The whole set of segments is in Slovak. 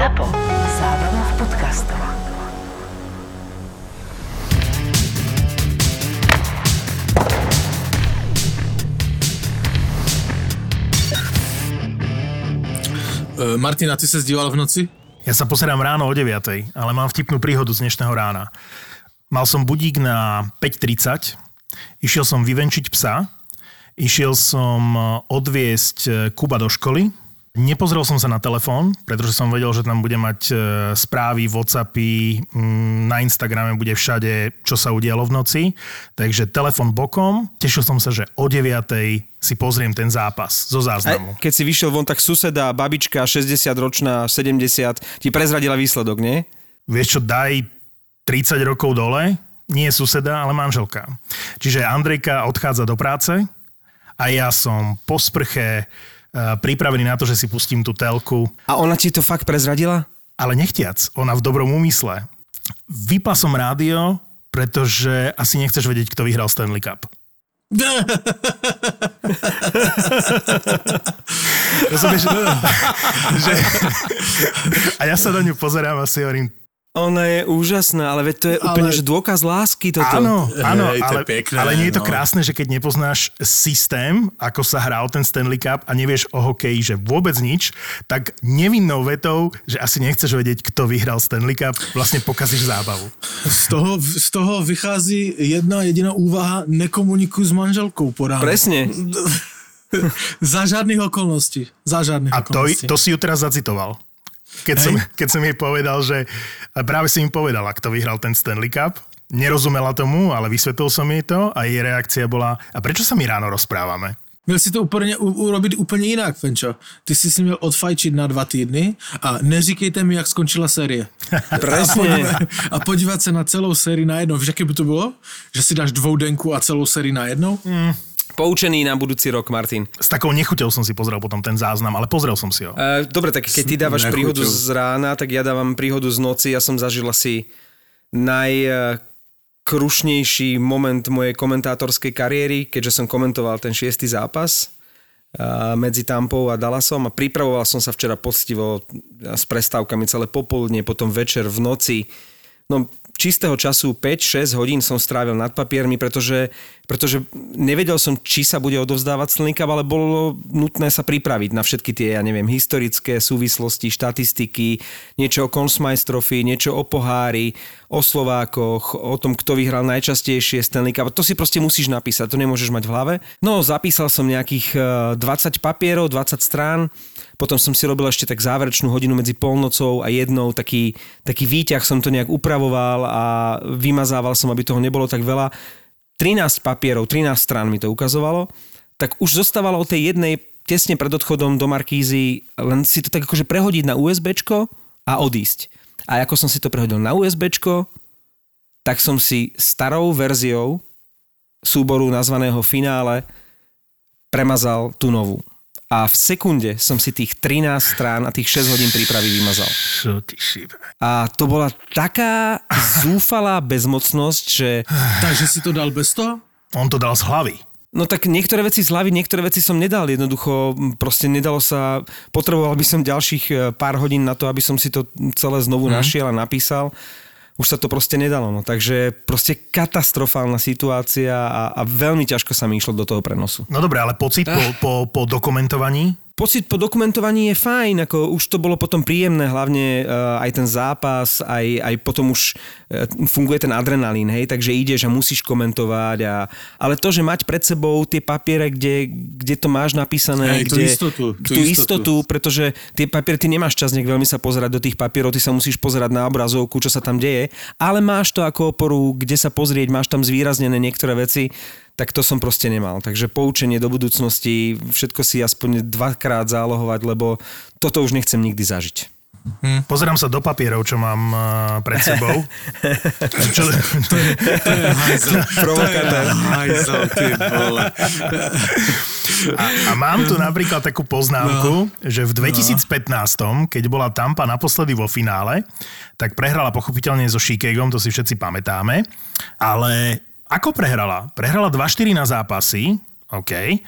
ZAPO. Zábrná v podcastov. Uh, Martina, ty sa zdívala v noci? Ja sa pozerám ráno o 9, ale mám vtipnú príhodu z dnešného rána. Mal som budík na 5.30, išiel som vyvenčiť psa, išiel som odviesť Kuba do školy, Nepozrel som sa na telefón, pretože som vedel, že tam bude mať e, správy, Whatsappy, mm, na Instagrame bude všade, čo sa udialo v noci. Takže telefón bokom, tešil som sa, že o 9 si pozriem ten zápas zo záznamu. Aj, keď si vyšiel von, tak suseda, babička, 60-ročná, 70, ti prezradila výsledok, nie? Vieš čo, daj 30 rokov dole, nie suseda, ale manželka. Čiže Andrejka odchádza do práce a ja som po sprche pripravený na to, že si pustím tú telku. A ona ti to fakt prezradila? Ale nechtiac, ona v dobrom úmysle. Vypla som rádio, pretože asi nechceš vedieť, kto vyhral Stanley Cup. Rozumieš, že, a ja sa na ňu pozerám a si hovorím, ona je úžasná, ale veď to je ale... úplne že dôkaz lásky toto. Áno, áno, Hej, ale, pekné, ale nie je to no. krásne, že keď nepoznáš systém, ako sa hral ten Stanley Cup a nevieš o hokeji, že vôbec nič, tak nevinnou vetou, že asi nechceš vedieť, kto vyhral Stanley Cup, vlastne pokazíš zábavu. Z toho, z toho vychází jedna jediná úvaha, nekomunikuj s manželkou po ránu. Presne. za žiadnych okolností. Za žiadnych a to, to si ju teraz zacitoval. Keď som, keď som jej povedal, že práve si im povedala, kto vyhral ten Stanley Cup, nerozumela tomu, ale vysvetlil som jej to a jej reakcia bola, a prečo sa my ráno rozprávame? Měl si to úplně urobiť úplně jinak, Fenčo. Ty si si měl odfajčiť na dva týdny a neříkejte mi, jak skončila série. Presne. A, a podívať sa na celou sérii na jedno. Víš, aké by to bylo? Že si dáš dvoudenku a celou sérii na jednou? Mm. Poučený na budúci rok, Martin. S takou nechuťou som si pozrel potom ten záznam, ale pozrel som si ho. Uh, dobre, tak keď ty dávaš nechuťou. príhodu z rána, tak ja dávam príhodu z noci. Ja som zažil asi najkrušnejší moment mojej komentátorskej kariéry, keďže som komentoval ten šiestý zápas medzi Tampou a Dallasom a pripravoval som sa včera poctivo s prestávkami celé popoludne, potom večer v noci. No čistého času 5-6 hodín som strávil nad papiermi, pretože, pretože nevedel som, či sa bude odovzdávať Stanley ale bolo nutné sa pripraviť na všetky tie, ja neviem, historické súvislosti, štatistiky, niečo o Consmeister niečo o pohári, o Slovákoch, o tom, kto vyhral najčastejšie Stanley Cup. To si proste musíš napísať, to nemôžeš mať v hlave. No, zapísal som nejakých 20 eh, papierov, 20 strán, potom som si robil ešte tak záverečnú hodinu medzi polnocou a jednou, taký, taký výťah som to nejak upravoval a vymazával som, aby toho nebolo tak veľa. 13 papierov, 13 strán mi to ukazovalo, tak už zostávalo o tej jednej tesne pred odchodom do Markízy len si to tak akože prehodiť na USBčko a odísť. A ako som si to prehodil na USBčko, tak som si starou verziou súboru nazvaného Finále premazal tú novú a v sekunde som si tých 13 strán a tých 6 hodín prípravy vymazal. A to bola taká zúfalá bezmocnosť, že... Takže si to dal bez toho? On to dal z hlavy. No tak niektoré veci z hlavy, niektoré veci som nedal. Jednoducho proste nedalo sa... Potreboval by som ďalších e, pár hodín na to, aby som si to celé znovu mm. našiel a napísal už sa to proste nedalo. No. Takže proste katastrofálna situácia a, a veľmi ťažko sa mi išlo do toho prenosu. No dobre, ale pocit po, po, po dokumentovaní? Pocit po dokumentovaní je fajn, ako už to bolo potom príjemné, hlavne uh, aj ten zápas, aj, aj potom už uh, funguje ten adrenalín, hej, takže ideš a musíš komentovať, a, ale to, že mať pred sebou tie papiere, kde, kde to máš napísané, hej, kde, tú istotu, tú, tú istotu. istotu, pretože tie papiere, ty nemáš čas nejak veľmi sa pozerať do tých papierov, ty sa musíš pozerať na obrazovku, čo sa tam deje, ale máš to ako oporu, kde sa pozrieť, máš tam zvýraznené niektoré veci, tak to som proste nemal. Takže poučenie do budúcnosti, všetko si aspoň dvakrát zálohovať, lebo toto už nechcem nikdy zažiť. Hm. Pozerám sa do papierov, čo mám uh, pred sebou. čo, to je, to je hajzel. Provokátor. Hajzel, ty vole. A, a mám tu napríklad takú poznámku, no. že v 2015, keď bola Tampa naposledy vo finále, tak prehrala pochopiteľne so Chicagom, to si všetci pamätáme, ale ako prehrala? Prehrala 2-4 na zápasy, OK,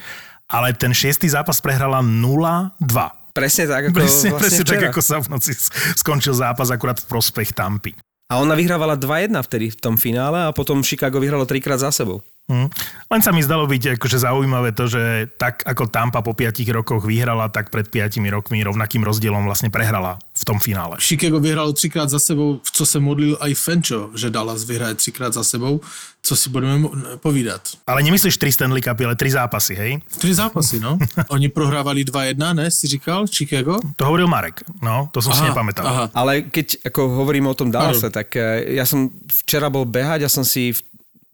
ale ten šiestý zápas prehrala 0-2. Presne tak, ako Presne, vlastne presne tak, ako sa v noci skončil zápas akurát v prospech Tampy. A ona vyhrávala 2-1 vtedy v tom finále a potom Chicago vyhralo trikrát za sebou. Hm. Len sa mi zdalo byť akože zaujímavé to, že tak ako Tampa po 5 rokoch vyhrala, tak pred 5 rokmi rovnakým rozdielom vlastne prehrala v tom finále. Chicago vyhralo třikrát za sebou, v co se modlil aj Fenčo, že Dallas vyhraje třikrát za sebou, co si budeme povídat. Ale nemyslíš 3 Stanley Cupy, ale 3 zápasy, hej? Tři zápasy, no. Oni prohrávali 2-1, ne, si říkal, Chicago? To hovoril Marek, no, to som si nepamätal. aha. Ale keď ako hovoríme o tom Dallase, tak eh, ja som včera bol behať, ja som si, v,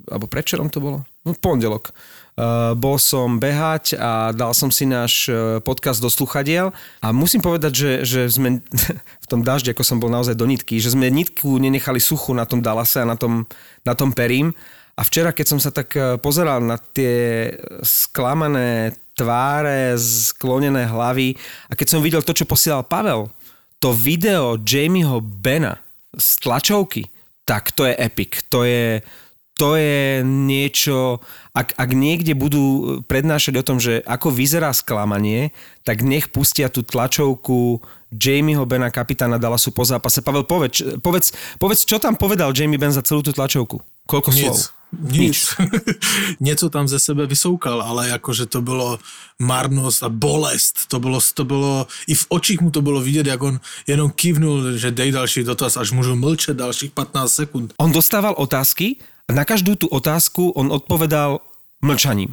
alebo predčerom to bolo? No, pondelok. Uh, bol som behať a dal som si náš eh, podcast do sluchadiel a musím povedať, že, že sme v tom daždi, ako som bol naozaj do nitky, že sme nitku nenechali suchu na tom Dallase a na tom, na tom Perim. A včera, keď som sa tak eh, pozeral na tie sklamané tváre, sklonené hlavy a keď som videl to, čo posielal Pavel, to video Jamieho Bena z tlačovky, tak to je epic. To je, to je niečo, ak, ak niekde budú prednášať o tom, že ako vyzerá sklamanie, tak nech pustia tú tlačovku Jamieho Bena, kapitána Dallasu po zápase. Pavel, povedz, povedz, povedz, čo tam povedal Jamie Ben za celú tú tlačovku? Koľko slov? Nic. Nic. Něco tam ze sebe vysoukal, ale jakože to bylo marnost a bolest. To bylo, to bylo, i v očích mu to bylo vidět, jak on jenom kývnul, že dej další dotaz, až můžu mlčet dalších 15 sekund. On dostával otázky na každú tú otázku on odpovedal mlčaním.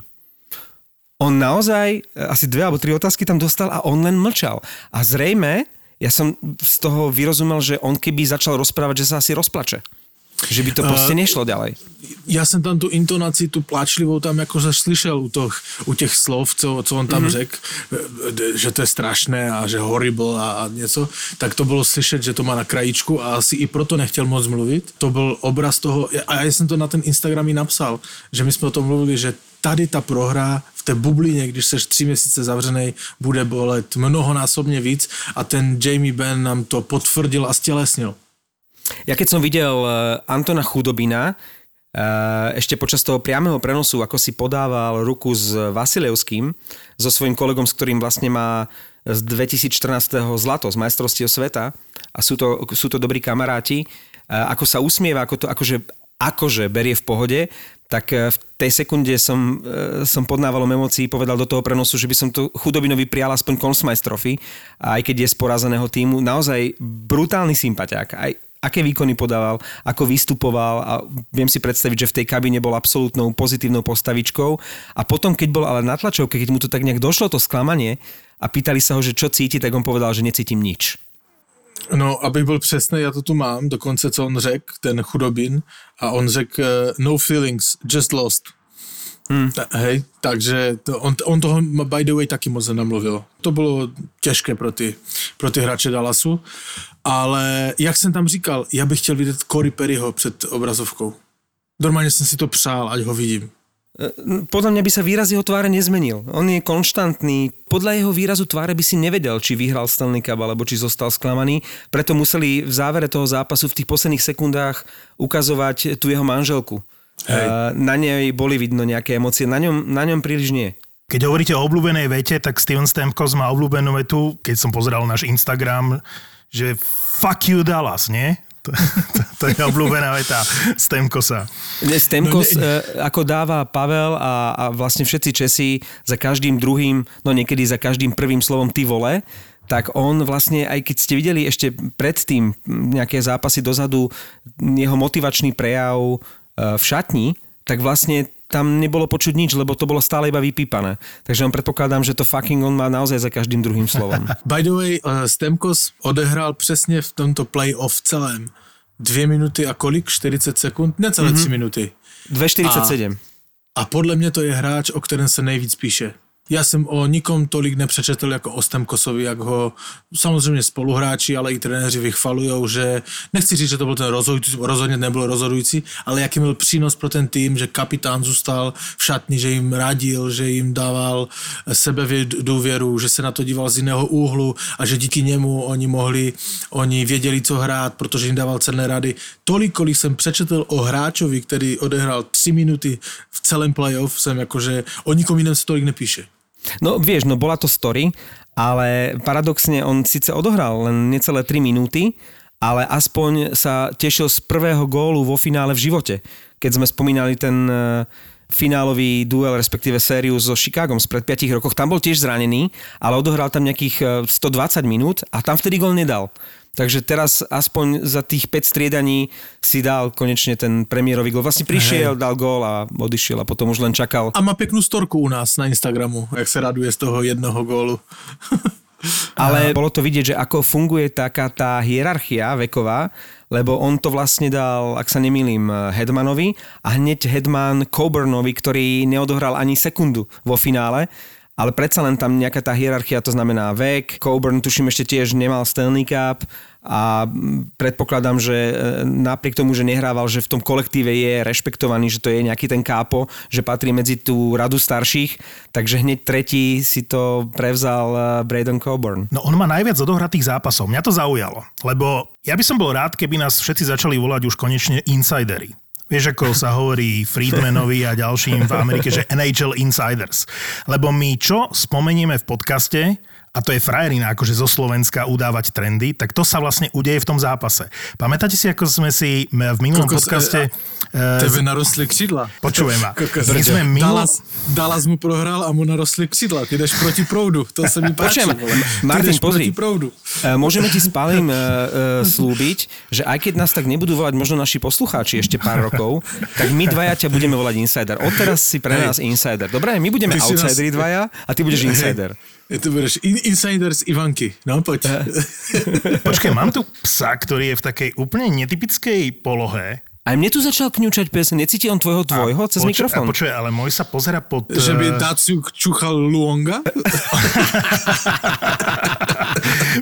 On naozaj e, asi dve alebo tri otázky tam dostal a on len mlčal. A zrejme, ja som z toho vyrozumel, že on keby začal rozprávať, že sa asi rozplače. Že by to proste nešlo ďalej. Já jsem tam tu intonaci, tu pláčlivou tam jakože slyšel u, toch, u těch slov, co, co on tam mm-hmm. řekl, že to je strašné a že horrible a, a něco, tak to bylo slyšet, že to má na krajíčku a asi i proto nechtěl moc mluvit. To byl obraz toho, a já jsem to na ten Instagram i napsal, že my jsme o tom mluvili, že tady ta prohra v té bublině, když seš tři měsíce zavřenej, bude bolet mnohonásobně víc a ten Jamie Ben nám to potvrdil a stělesnil. Ja keď som videl eh, Antona Chudobina, eh, ešte počas toho priameho prenosu, ako si podával ruku s Vasilevským, so svojím kolegom, s ktorým vlastne má z 2014. zlato, z majstrovstiev sveta a sú to, sú to dobrí kamaráti, eh, ako sa usmieva, ako to akože, akože berie v pohode, tak v tej sekunde som, som pod návalom emócií povedal do toho prenosu, že by som to chudobinovi prijal aspoň Consmeistrofy, aj keď je z porazeného týmu. Naozaj brutálny sympatiák. Aj, aké výkony podával, ako vystupoval a viem si predstaviť, že v tej kabíne bol absolútnou pozitívnou postavičkou a potom, keď bol ale na tlačovke, keď mu to tak nejak došlo, to sklamanie a pýtali sa ho, že čo cíti, tak on povedal, že necítim nič. No, abych byl přesný, já to tu mám, dokonce co on řekl, ten chudobin, a on řekl uh, no feelings, just lost. Hmm. Ta, hej, takže to, on, on toho by the way taky moc nenamluvil. To bylo těžké pro ty, pro ty hráče Dallasu, ale jak jsem tam říkal, já bych chtěl vidět Cory Perryho před obrazovkou. Normálně jsem si to přál, ať ho vidím. Podľa mňa by sa výraz jeho tváre nezmenil. On je konštantný. Podľa jeho výrazu tváre by si nevedel, či vyhral Stanley Cup alebo či zostal sklamaný. Preto museli v závere toho zápasu v tých posledných sekundách ukazovať tú jeho manželku. Hej. A Na nej boli vidno nejaké emócie, na ňom, na ňom príliš nie. Keď hovoríte o obľúbenej vete, tak Steven Stamkos má obľúbenú vetu, keď som pozeral náš Instagram, že fuck you Dallas, nie? To, to, to je obľúbená veta Stamkosa. Stemkos, No, no, ako dáva Pavel a, a vlastne všetci Česi za každým druhým, no niekedy za každým prvým slovom ty vole, tak on vlastne, aj keď ste videli ešte predtým nejaké zápasy dozadu, jeho motivačný prejav e, v šatni, tak vlastne tam nebolo počuť nič, lebo to bolo stále iba vypípané. Takže on predpokladám, že to fucking on má naozaj za každým druhým slovom. By the way, uh, Stemkos odehrál přesně v tomto playoff celém dvě minuty a kolik? 40 sekund? Necelé mm-hmm. tři minuty. 2,47. A podle mě to je hráč, o kterém se nejvíc píše. Já jsem o nikom tolik nepřečetl jako o Stemkosovi, jak ho samozřejmě spoluhráči, ale i trenéři vychvalujou, že nechci říct, že to byl ten rozhodující, rozhodně nebyl rozhodující, ale jaký byl přínos pro ten tým, že kapitán zůstal v šatni, že jim radil, že jim dával sebedůvěru, že se na to díval z jiného úhlu a že díky němu oni mohli, oni věděli, co hrát, protože jim dával cenné rady. Tolik, kolik jsem přečetl o hráčovi, který odehrál tři minuty v celém playoff, jsem jakože o nikom jiném se tolik nepíše. No vieš, no bola to story ale paradoxne on síce odohral len necelé 3 minúty, ale aspoň sa tešil z prvého gólu vo finále v živote. Keď sme spomínali ten e, finálový duel, respektíve sériu so Chicagom spred 5 rokov, tam bol tiež zranený, ale odohral tam nejakých 120 minút a tam vtedy gól nedal. Takže teraz aspoň za tých 5 striedaní si dal konečne ten premiérový gól. Vlastne prišiel, Hej. dal gól a odišiel a potom už len čakal. A má peknú storku u nás na Instagramu, jak sa raduje z toho jednoho gólu. Ale bolo to vidieť, že ako funguje taká tá hierarchia veková, lebo on to vlastne dal, ak sa nemýlim, Hedmanovi a hneď Hedman Coburnovi, ktorý neodohral ani sekundu vo finále ale predsa len tam nejaká tá hierarchia, to znamená vek. Coburn tuším ešte tiež nemal Stanley Cup a predpokladám, že e, napriek tomu, že nehrával, že v tom kolektíve je rešpektovaný, že to je nejaký ten kápo, že patrí medzi tú radu starších, takže hneď tretí si to prevzal e, Braden Coburn. No on má najviac odohratých zápasov. Mňa to zaujalo, lebo ja by som bol rád, keby nás všetci začali volať už konečne insidery. Vieš, ako sa hovorí Friedmanovi a ďalším v Amerike, že NHL Insiders. Lebo my čo spomenieme v podcaste, a to je frajerina akože zo Slovenska udávať trendy, tak to sa vlastne udeje v tom zápase. Pamätáte si, ako sme si v minulom Kokos, podcaste... Uh, tebe narostli křidla. Počujem ma. my sme mimo... Dallas, Dallas mu prohral a mu narostli křidla. Ty jdeš proti proudu. To sa mi páči. Počujem, Martin, pozri. Proudu. Uh, môžeme ti s Palim uh, uh, slúbiť, že aj keď nás tak nebudú volať možno naši poslucháči ešte pár rokov, tak my dvaja ťa budeme volať insider. Odteraz si pre nás insider. Dobre, my budeme outsideri nás... dvaja a ty budeš insider. Je to budeš in, insider z Ivanky. No, poď. Počkaj, mám tu psa, ktorý je v takej úplne netypickej polohe. Aj mne tu začal kňučať pes, necíti on tvojho tvojho a cez počuj, mikrofón. A počuj, ale môj sa pozera pod... Že by eh, Daciu čuchal Luonga?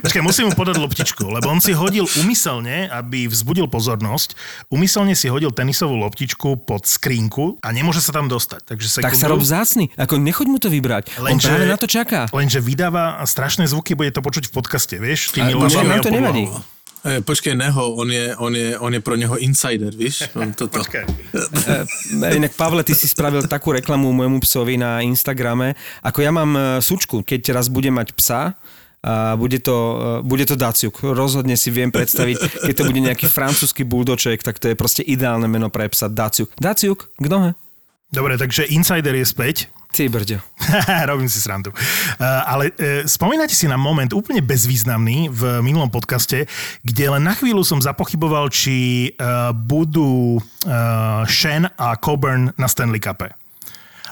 Počkaj, musím mu podať loptičku, lebo on si hodil umyselne, aby vzbudil pozornosť, umyselne si hodil tenisovú loptičku pod skrinku a nemôže sa tam dostať. Takže sekundu... Tak sa rob zácný. Ako nechoď mu to vybrať. Len, on že, práve na to čaká. Lenže vydáva strašné zvuky, bude to počuť v podcaste, vieš? Tými a, nám to nevadí. E, počkej, Neho, on je, on, je, on je pro neho insider, víš? On toto. Počkej. E, inak, Pavle, ty si spravil takú reklamu môjmu psovi na Instagrame. Ako ja mám e, sučku, keď raz budem mať psa, a bude to, bude to Daciuk. Rozhodne si viem predstaviť, keď to bude nejaký francúzsky buldoček, tak to je proste ideálne meno pre psa Daciuk. Daciuk, kto he? Dobre, takže Insider je späť. Ty brďo. Robím si srandu. Uh, ale uh, spomínate si na moment úplne bezvýznamný v minulom podcaste, kde len na chvíľu som zapochyboval, či uh, budú uh, Shen a Coburn na Stanley Cupe.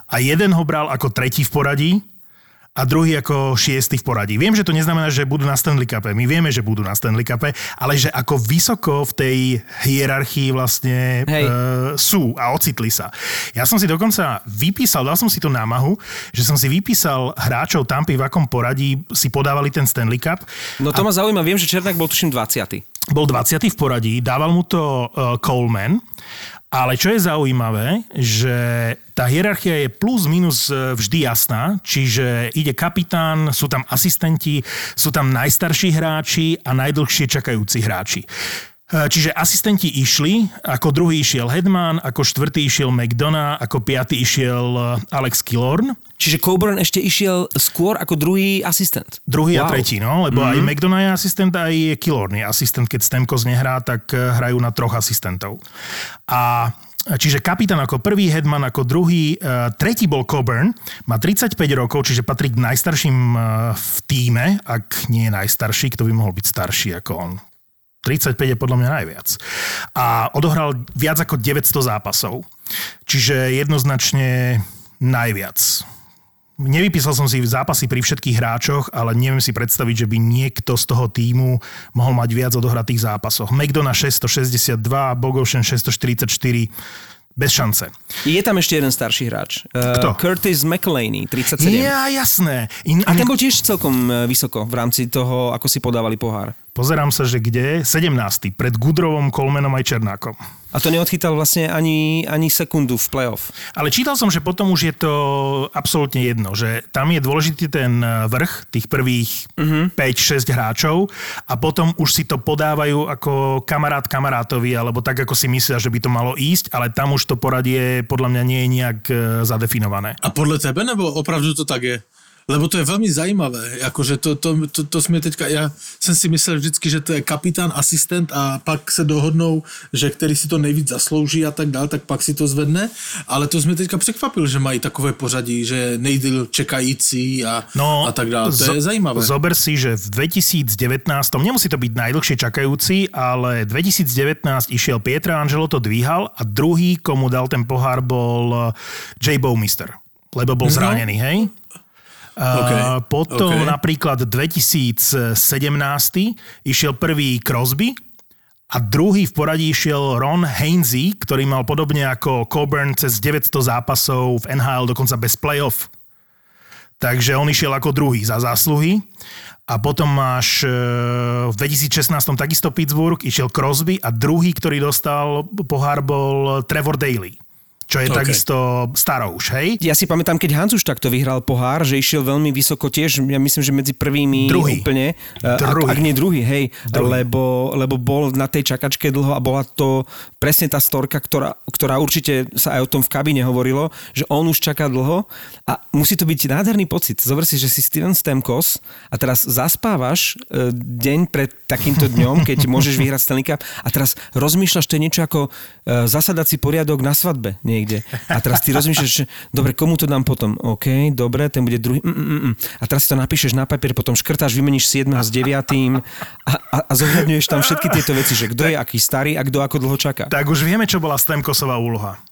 A jeden ho bral ako tretí v poradí, a druhý ako šiestý v poradí. Viem, že to neznamená, že budú na Stanley Cup. My vieme, že budú na Stanley Cup, ale že ako vysoko v tej hierarchii vlastne e, sú a ocitli sa. Ja som si dokonca vypísal, dal som si tú námahu, že som si vypísal hráčov Tampy, v akom poradí si podávali ten Stanley Cup. No to a... ma zaujíma, viem, že Černák bol tuším 20. Bol 20. v poradí, dával mu to uh, Coleman ale čo je zaujímavé, že tá hierarchia je plus minus e, vždy jasná, čiže ide kapitán, sú tam asistenti, sú tam najstarší hráči a najdlhšie čakajúci hráči. E, čiže asistenti išli, ako druhý išiel Hedman, ako štvrtý išiel McDonough, ako piatý išiel e, Alex Killorn. Čiže Coburn ešte išiel skôr ako druhý asistent. Druhý wow. a tretí, no, lebo mm-hmm. aj McDonough je asistent, aj Killorn je asistent. Keď Stemkos nehrá, tak e, hrajú na troch asistentov. A Čiže kapitán ako prvý, Hedman ako druhý, tretí bol Coburn, má 35 rokov, čiže patrí k najstarším v týme, ak nie je najstarší, kto by mohol byť starší ako on. 35 je podľa mňa najviac. A odohral viac ako 900 zápasov. Čiže jednoznačne najviac. Nevypísal som si zápasy pri všetkých hráčoch, ale neviem si predstaviť, že by niekto z toho týmu mohol mať viac odohratých zápasoch. McDonough 662, Bogosian 644, bez šance. Je tam ešte jeden starší hráč. Eh, Kto? Curtis McLeany, 37. Ja, jasné. In, in... A ten bol tiež celkom eh, vysoko v rámci toho, ako si podávali pohár. Pozerám sa, že kde? 17. Pred Gudrovom, Kolmenom aj Černákom. A to neodchytal vlastne ani, ani sekundu v playoff. Ale čítal som, že potom už je to absolútne jedno, že tam je dôležitý ten vrch tých prvých uh-huh. Mhm. 5-6 hráčov a potom už si to podávajú ako kamarát kamarátovi, alebo tak, ako si myslia, že by to malo ísť, ale tam už to poradie podľa mňa nie je nejak e, zadefinované. A podľa tebe, nebo opravdu to tak je? Lebo to je veľmi zajímavé, akože to, to, to, to sme teďka, ja jsem si myslel vždycky, že to je kapitán, asistent a pak se dohodnou, že který si to nejvíc zaslouží a tak dál, tak pak si to zvedne, ale to jsme teďka překvapil, že mají takové pořadí, že nejdýl čekající a, No, a tak dále. To zo- je zajímavé. Zober si, že v 2019, nemusí to byť najdlhšie čakajúci, ale 2019 išiel Pietra Angelo, to dvíhal a druhý, komu dal ten pohár, bol eh, J. Bowmister, lebo bol No. zranený, hej? OK, Uh, potom OK. napríklad 2017 išiel prvý Crosby a druhý v poradí išiel Ron Hainsey, ktorý mal podobne ako Coburn cez 900 zápasov v NHL, dokonca bez playoff. Takže on išiel ako druhý za zásluhy. A potom máš e, v 2016 takisto Pittsburgh, išiel Crosby a druhý, ktorý dostal pohár bol Trevor Daly. Čo je OK. takisto starou už, hej? Ja si pamätám, keď Hans už takto vyhral pohár, že išiel veľmi vysoko tiež, ja myslím, že medzi prvými Druhý. úplne. Ak, Druhý. ak nie druhý, hej. Druhý. Lebo, lebo bol na tej čakačke dlho a bola to presne tá storka, ktorá, ktorá určite sa aj o tom v kabíne hovorilo, že on už čaká dlho a musí to byť nádherný pocit. Zober si, že si Steven Stamkos a teraz zaspávaš e, deň pred takýmto dňom, keď môžeš vyhrať Stanley Cup a teraz rozmýšľaš, to je niečo ako zasadací poriadok na svadbe niekde. A teraz ty rozmýšľaš, že dobre, komu to dám potom? OK, dobre, ten bude druhý. Mm, mm, mm. A teraz si to napíšeš na papier, potom škrtáš, vymeníš 7 s 9 a, a, a zohľadňuješ tam všetky tieto veci, že kto je aký starý a kto ako dlho čaká. Tak už vieme, čo bola Stemkosová úloha.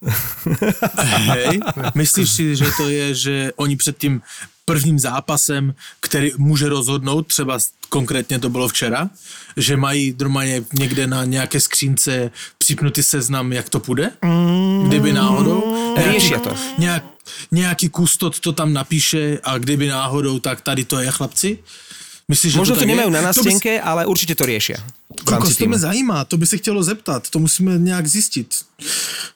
Hej. Myslíš si, že to je, že oni před tím prvním zápasem, který může rozhodnout, třeba konkrétně to bylo včera, že mají normálně někde na nějaké skřínce připnutý seznam, jak to půjde? Kdyby náhodou. Riešia to. Nějak, nějaký kustot to tam napíše a kdyby náhodou, tak tady to je, chlapci. Myslíš, že Možno to je? nemajú na To by- nástenke, ale určite to riešia. Kokos, to mě zajímá, to by se chtělo zeptat, to musíme nějak zjistit.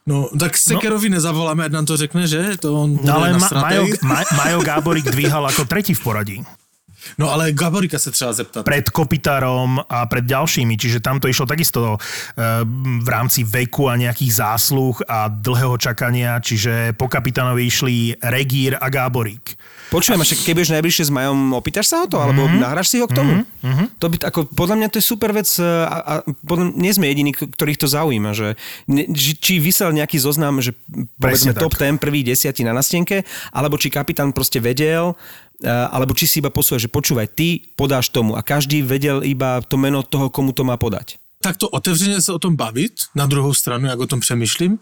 No, tak Sekerovi nezavoláme, ať nám to řekne, že? To on No ale Ma- Majo. Ma- Majo Gáborík dvíhal ako tretí v poradí. No ale Gaborika se třeba zeptat. Pred Kopitárom a pred ďalšími, čiže tam to išlo takisto eh, v rámci veku a nejakých zásluh a dlhého čakania, čiže po kapitánovi išli Regír a Gáborík. Počujem, však keď budeš najbližšie s Majom, opýtaš sa ho to? Alebo mm-hmm. nahráš si ho k tomu? Mm-hmm. To by, ako, podľa mňa to je super vec a, a podľa, nie sme jediní, ktorých to zaujíma. Že, ne, či, či vysel nejaký zoznam, že povedzme tak. top 10, prvý desiatí na nastenke, alebo či kapitán proste vedel, alebo či si iba posúva, že počúvaj, ty podáš tomu a každý vedel iba to meno toho, komu to má podať. Takto otevřeně se o tom bavit, na druhou stranu, jak o tom přemýšlím,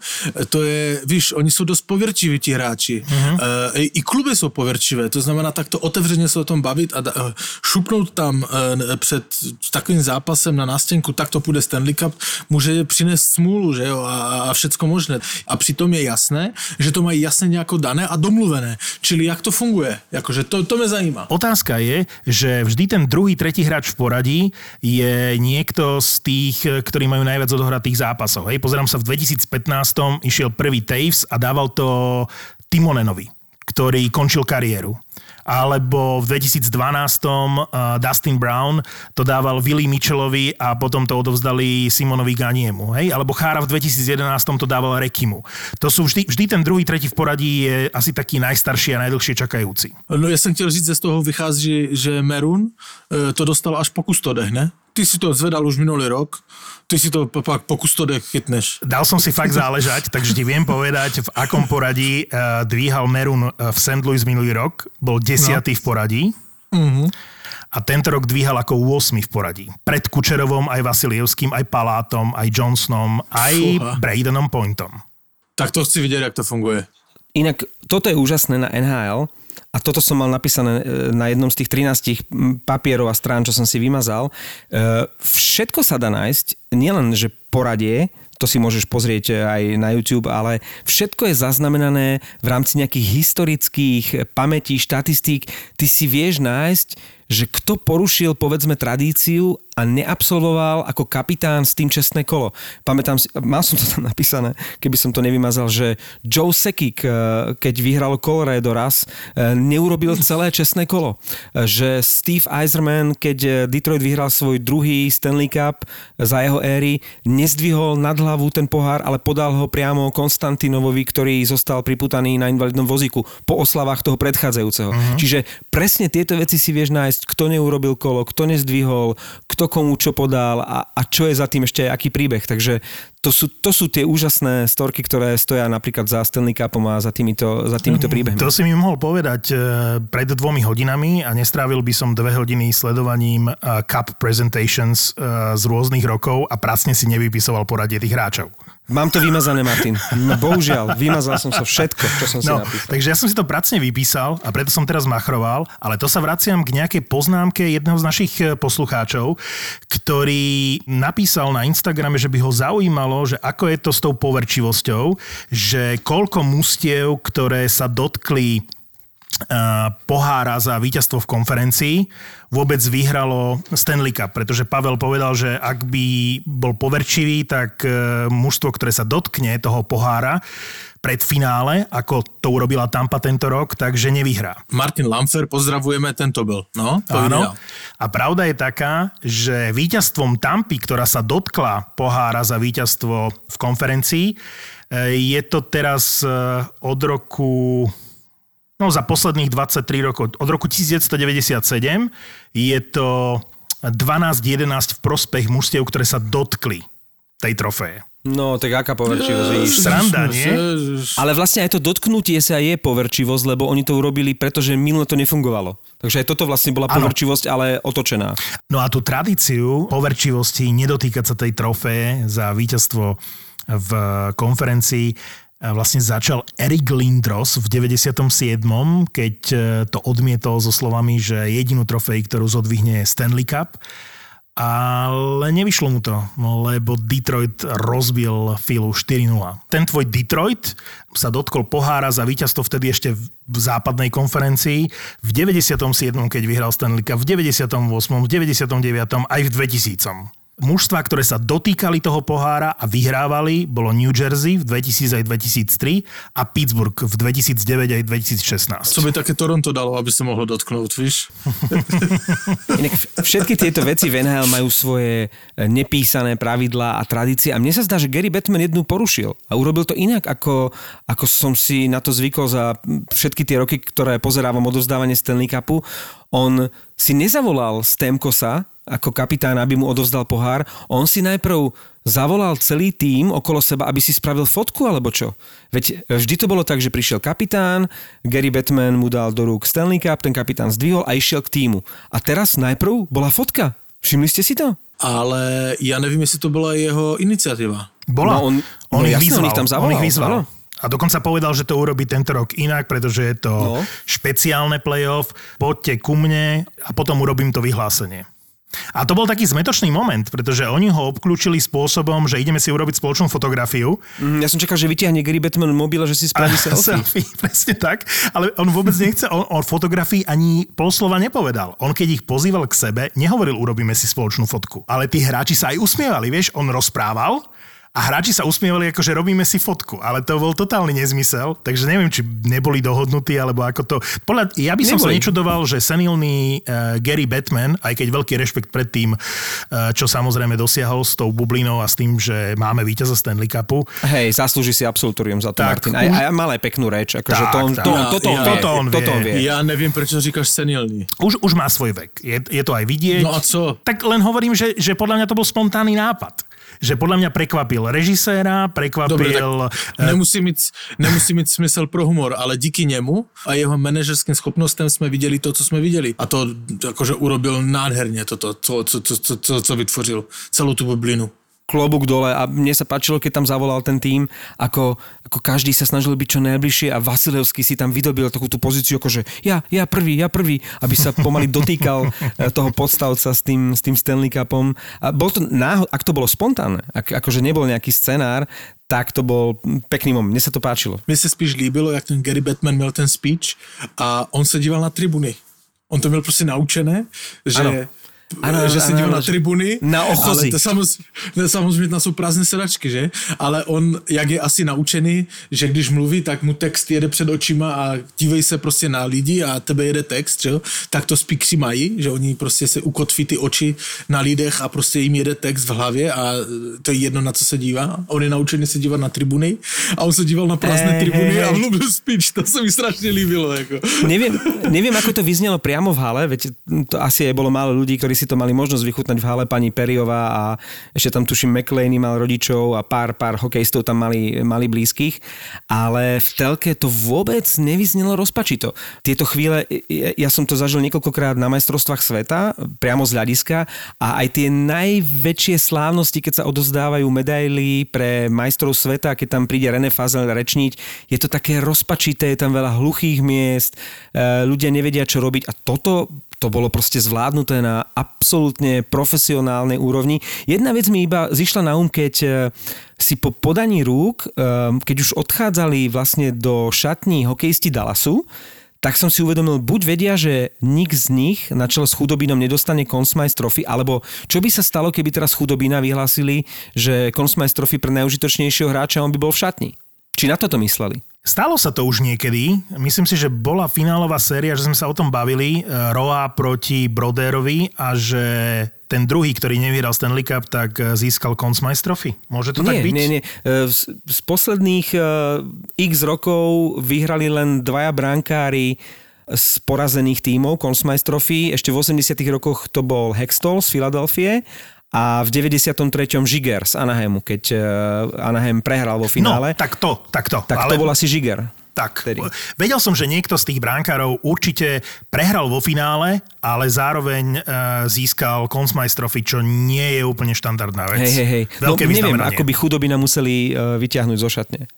to je, víš, oni jsou dost pověrčiví, ti hráči. Uh-huh. E, I kluby jsou pověrčivé, to znamená takto otevřeně se o tom bavit a da, e, šupnout tam e, před takovým zápasem na nástěnku, tak to půjde Stanley Cup, může přinést smůlu, že jo, a, a všecko možné. A přitom je jasné, že to mají jasně nějako dané a domluvené. Čili jak to funguje, jakože to, to mě zajímá. Otázka je, že vždy ten druhý, tretí hráč v poradí je niekto z tých, ktorí majú najviac odohratých zápasov. Hej, pozerám sa, v 2015 išiel prvý Taves a dával to Timonenovi, ktorý končil kariéru. Alebo v 2012 uh, Dustin Brown to dával Willy Mitchellovi a potom to odovzdali Simonovi Ganiemu. Hej? Alebo Chára v 2011 to dával Rekimu. To sú vždy, vždy ten druhý, tretí v poradí je asi taký najstarší a najdlhšie čakajúci. No já jsem chtěl říct, že z toho vychází, že, že Merun e, to dostal až po kustodech, ne? Ty si to zvedal už minulý rok, ty si to pak po kustodech chytneš. Dal som si fakt záležať, takže ti viem povedať, v akom poradí uh, dvíhal Merun uh, v St. Louis minulý rok. Bol desiatý no. v poradí. Uh-huh. A tento rok dvíhal ako 8 v poradí. Pred Kučerovom, aj Vasilievským, aj Palátom, aj Johnsonom, aj Fúha. Bradenom Pointom. Tak to chci vidět, jak to funguje. Inak toto je úžasné na NHL a toto som mal napísané e, na jednom z tých 13 papierov a strán, čo som si vymazal. E, Všetko sa dá nájsť, nielen, že poradie, to si môžeš pozrieť e, aj na YouTube, ale všetko je zaznamenané v rámci nejakých historických pamätí, štatistík. Ty si vieš nájsť, že kto porušil povedzme tradíciu a neabsolvoval ako kapitán s tým čestné kolo. Pamätám si, mal som to tam napísané, keby som to nevymazal, že Joe Sekik, eh, keď vyhral Colorado raz, eh, neurobil celé čestné kolo. Eh, Že Steve Eiserman, keď Detroit vyhral svoj druhý Stanley Cup za jeho éry, nezdvihol nad hlavu ten pohár, ale podal ho priamo Konstantinovovi, ktorý zostal priputaný na invalidnom vozíku po oslavách toho predchádzajúceho. Uh-huh. Čiže presne tieto veci si vieš nájsť, kto neurobil kolo, kto nezdvihol, kto komu čo podal a, a čo je za tým ešte aký príbeh. Takže to sú, to sú tie úžasné storky, ktoré stoja napríklad za Stanley Cupom a za týmito, za týmito príbehmi. To si mi mohol povedať e, pred dvomi hodinami a nestrávil by som dve hodiny sledovaním e, Cup Presentations e, z rôznych rokov a pracne si nevypisoval poradie tých hráčov. Mám to vymazané, Martin. No, bohužiaľ, vymazal som sa všetko, čo som si No, napísal. takže ja som si to pracne vypísal a preto som teraz machroval, ale to sa vraciam k nejakej poznámke jedného z našich poslucháčov, ktorý napísal na Instagrame, že by ho zaujímalo, že ako je to s tou poverčivosťou, že koľko mustiev, ktoré sa dotkli pohára za víťazstvo v konferencii vôbec vyhralo Stanley Cup, pretože Pavel povedal, že ak by bol poverčivý, tak uh, mužstvo, ktoré sa dotkne toho pohára pred finále, ako to urobila Tampa tento rok, takže nevyhrá. Martin Lamfer, pozdravujeme, tento byl. No, to Áno. A pravda je taká, že víťazstvom Tampy, ktorá sa dotkla pohára za víťazstvo v konferencii, eh, je to teraz eh, od roku no za posledných 23 rokov, od roku 1997 je to 12-11 v prospech mužstiev, ktoré sa dotkli tej trofeje. No, tak aká poverčivosť, vidíš. Sranda, nie? Ale vlastne aj to dotknutie sa je poverčivosť, lebo oni to urobili, pretože minule to nefungovalo. Takže aj toto vlastne bola poverčivosť, ale otočená. No a tú tradíciu poverčivosti nedotýkať sa tej trofeje za víťazstvo v konferencii vlastne začal Erik Lindros v 97., keď eh, to odmietol so slovami, že jedinú trofej, ktorú zodvihne je Stanley Cup. Ale nevyšlo mu to, lebo Detroit rozbil Philu 4-0. Ten tvoj Detroit sa dotkol pohára za víťazstvo vtedy ešte v západnej konferencii, v 97. keď vyhral Stanley Cup, v 98., v 99. aj v 2000. Mužstva, ktoré sa dotýkali toho pohára a vyhrávali, bolo New Jersey v 2000 aj 2003 a Pittsburgh v 2009 aj 2016. Co by také Toronto dalo, aby sa mohlo dotknúť, víš? Inak všetky tieto veci v NHL majú svoje e, nepísané pravidlá a tradície a mne sa zdá, že Gary Batman jednu porušil a urobil to inak, ako, ako som si na to zvykol za všetky tie roky, ktoré pozerávam odovzdávanie Stanley Cupu. On si nezavolal Stemkosa ako kapitán, aby mu odovzdal pohár. On si najprv zavolal celý tým okolo seba, aby si spravil fotku alebo čo. Veď vždy to bolo tak, že prišiel kapitán, Gary Batman mu dal do rúk Stanley Cup, ten kapitán zdvihol a išiel k týmu. A teraz najprv bola fotka. Všimli ste si to? Ale ja nevím, jestli to byla jeho iniciativa. Bola. No on- on, no ich vyzval. on ich tam zavolal, on ich vyzval. áno. A dokonca povedal, že to urobí tento rok inak, pretože je to No. špeciálne playoff, poďte ku mne a potom urobím to vyhlásenie. A to bol taký zmetočný moment, pretože oni ho obklúčili spôsobom, že ideme si urobiť spoločnú fotografiu. Mm, Ja som čakal, že vytiahne Gary Batman mobil a že si spraví selfie. selfie. Presne tak. Ale on vôbec nechce, on, on fotografii ani pol slova nepovedal. On keď ich pozýval k sebe, nehovoril, urobíme si spoločnú fotku. Ale tí hráči sa aj usmievali, vieš, on rozprával a hráči sa usmievali, ako že robíme si fotku, ale to bol totálny nezmysel, takže neviem, či neboli dohodnutí, alebo ako to... Podľa, ja by som sa Neboli. nečudoval, že senilný uh, Gary Batman, aj keď veľký rešpekt pred tým, uh, čo samozrejme dosiahol s tou bublinou a s tým, že máme víťaza Stanley Cupu, Hej, zaslúži si absolutorium za to, Tak, Martin. Aj, aj mal aj peknú reč, akože Tak, to on, tak. to, Ja- toto, on ja- vie, toto on vie. toto on vie. Ja nevím, prečo říkáš senilný. už, už má svoj vek. Je, je to aj vidieť. No a co? Tak len hovorím, že, že podľa mňa to bol spontánny nápad. Že podľa mňa prekvapil režiséra, prekvapil... Dobre, tak eh, nemusí mít, nemusí mít smysl pro humor, ale díky němu a jeho manažerským schopnostem jsme viděli to, co jsme viděli. A to jakože urobil nádherně toto, co, co, co, co, co, co vytvořil. Celou tu bublinu. Klobúk dole a mne sa páčilo, keď tam zavolal ten tým, ako, ako každý sa snažil byť čo najbližšie a Vasilevský si tam vydobil takú tú pozíciu, akože ja, ja prvý, ja prvý, aby sa pomaly dotýkal eh, toho podstavca s tým, s tým Stanley Cupom. A bol to náhod, ak to bolo spontánne, ak, akože nebol nejaký scenár, tak to bol pekný moment. Mne sa to páčilo. Mně se spíš líbilo, jak ten Gary Batman měl ten speech a on se díval na tribuny. On to měl prostě naučené, že Ano. Ano. Že se ano, díval ano, na tribuny. na ochozy. Ale to samozřejmě, ne, samozřejmě jsou prázdné sedačky, že? Ale on, jak je asi naučený, že když mluví, tak mu text jede před očima a dívej se prostě na lidi a tebe jede text, že? Tak to speakři mají, že oni prostě se ukotví ty oči na lidech a prostě jim jede text v hlavě a to je jedno, na co se dívá. On je naučený se dívat na tribuny a on se díval na prázdné Hej, tribuny hej, a mluvil speech, to se mi strašně líbilo. Jako. Neviem, neviem, ako to vyznelo priamo v hale, veď to asi aj bolo málo ľudí, ktorí si to mali možnosť vychutnať v hale, pani Periová a ešte tam tuším McLeany mal rodičov a pár, pár hokejistov tam mali, mali blízkych, ale v telke to vôbec nevyznelo rozpačito. Tieto chvíle, ja, ja som to zažil niekoľkokrát na majstrovstvách sveta, priamo z hľadiska a aj tie najväčšie slávnosti, keď sa odozdávajú medaily pre majstrov sveta, keď tam príde René Fazel rečniť, je to také rozpačité, je tam veľa hluchých miest, e, ľudia nevedia, čo robiť a toto to bolo proste zvládnuté na absolútne profesionálnej úrovni. Jedna vec mi iba zišla na um, keď e, si po podaní rúk, e, keď už odchádzali vlastne do šatní hokejisti Dallasu, tak som si uvedomil, buď vedia, že nik z nich na čele s chudobinom nedostane Consmice Trophy, alebo čo by sa stalo, keby teraz chudobina vyhlásili, že Consmice Trophy pre najúžitočnejšieho hráča on by bol v šatni. Či na toto mysleli? Stalo sa to už niekedy. Myslím si, že bola finálová séria, že sme sa o tom bavili. e, Roa proti Broderovi a že ten druhý, ktorý nevyhral Stanley Cup, tak e, získal Smythe Trophy. Môže to tak nie, byť? nie, nie. E, Z, posledných x rokov vyhrali len dvaja brankári z porazených tímov Conn Smythe Trophy. Ešte v 80 rokoch to bol Hextall z Filadelfie a v 93. Žiger z Anaheimu, keď e, Anaheim prehral vo No, finále. tak to, tak to. tak to bol asi Žiger. Tak, Vtedy. vedel som, že niekto z tých brankárov určite prehral vo finále, ale zároveň e, získal Trophy, čo nie je úplne štandardná vec. Hej, hej, hej. No Veľké neviem, vyznamenanie. ako by chudobina museli uh, vyťahnuť zo šatne.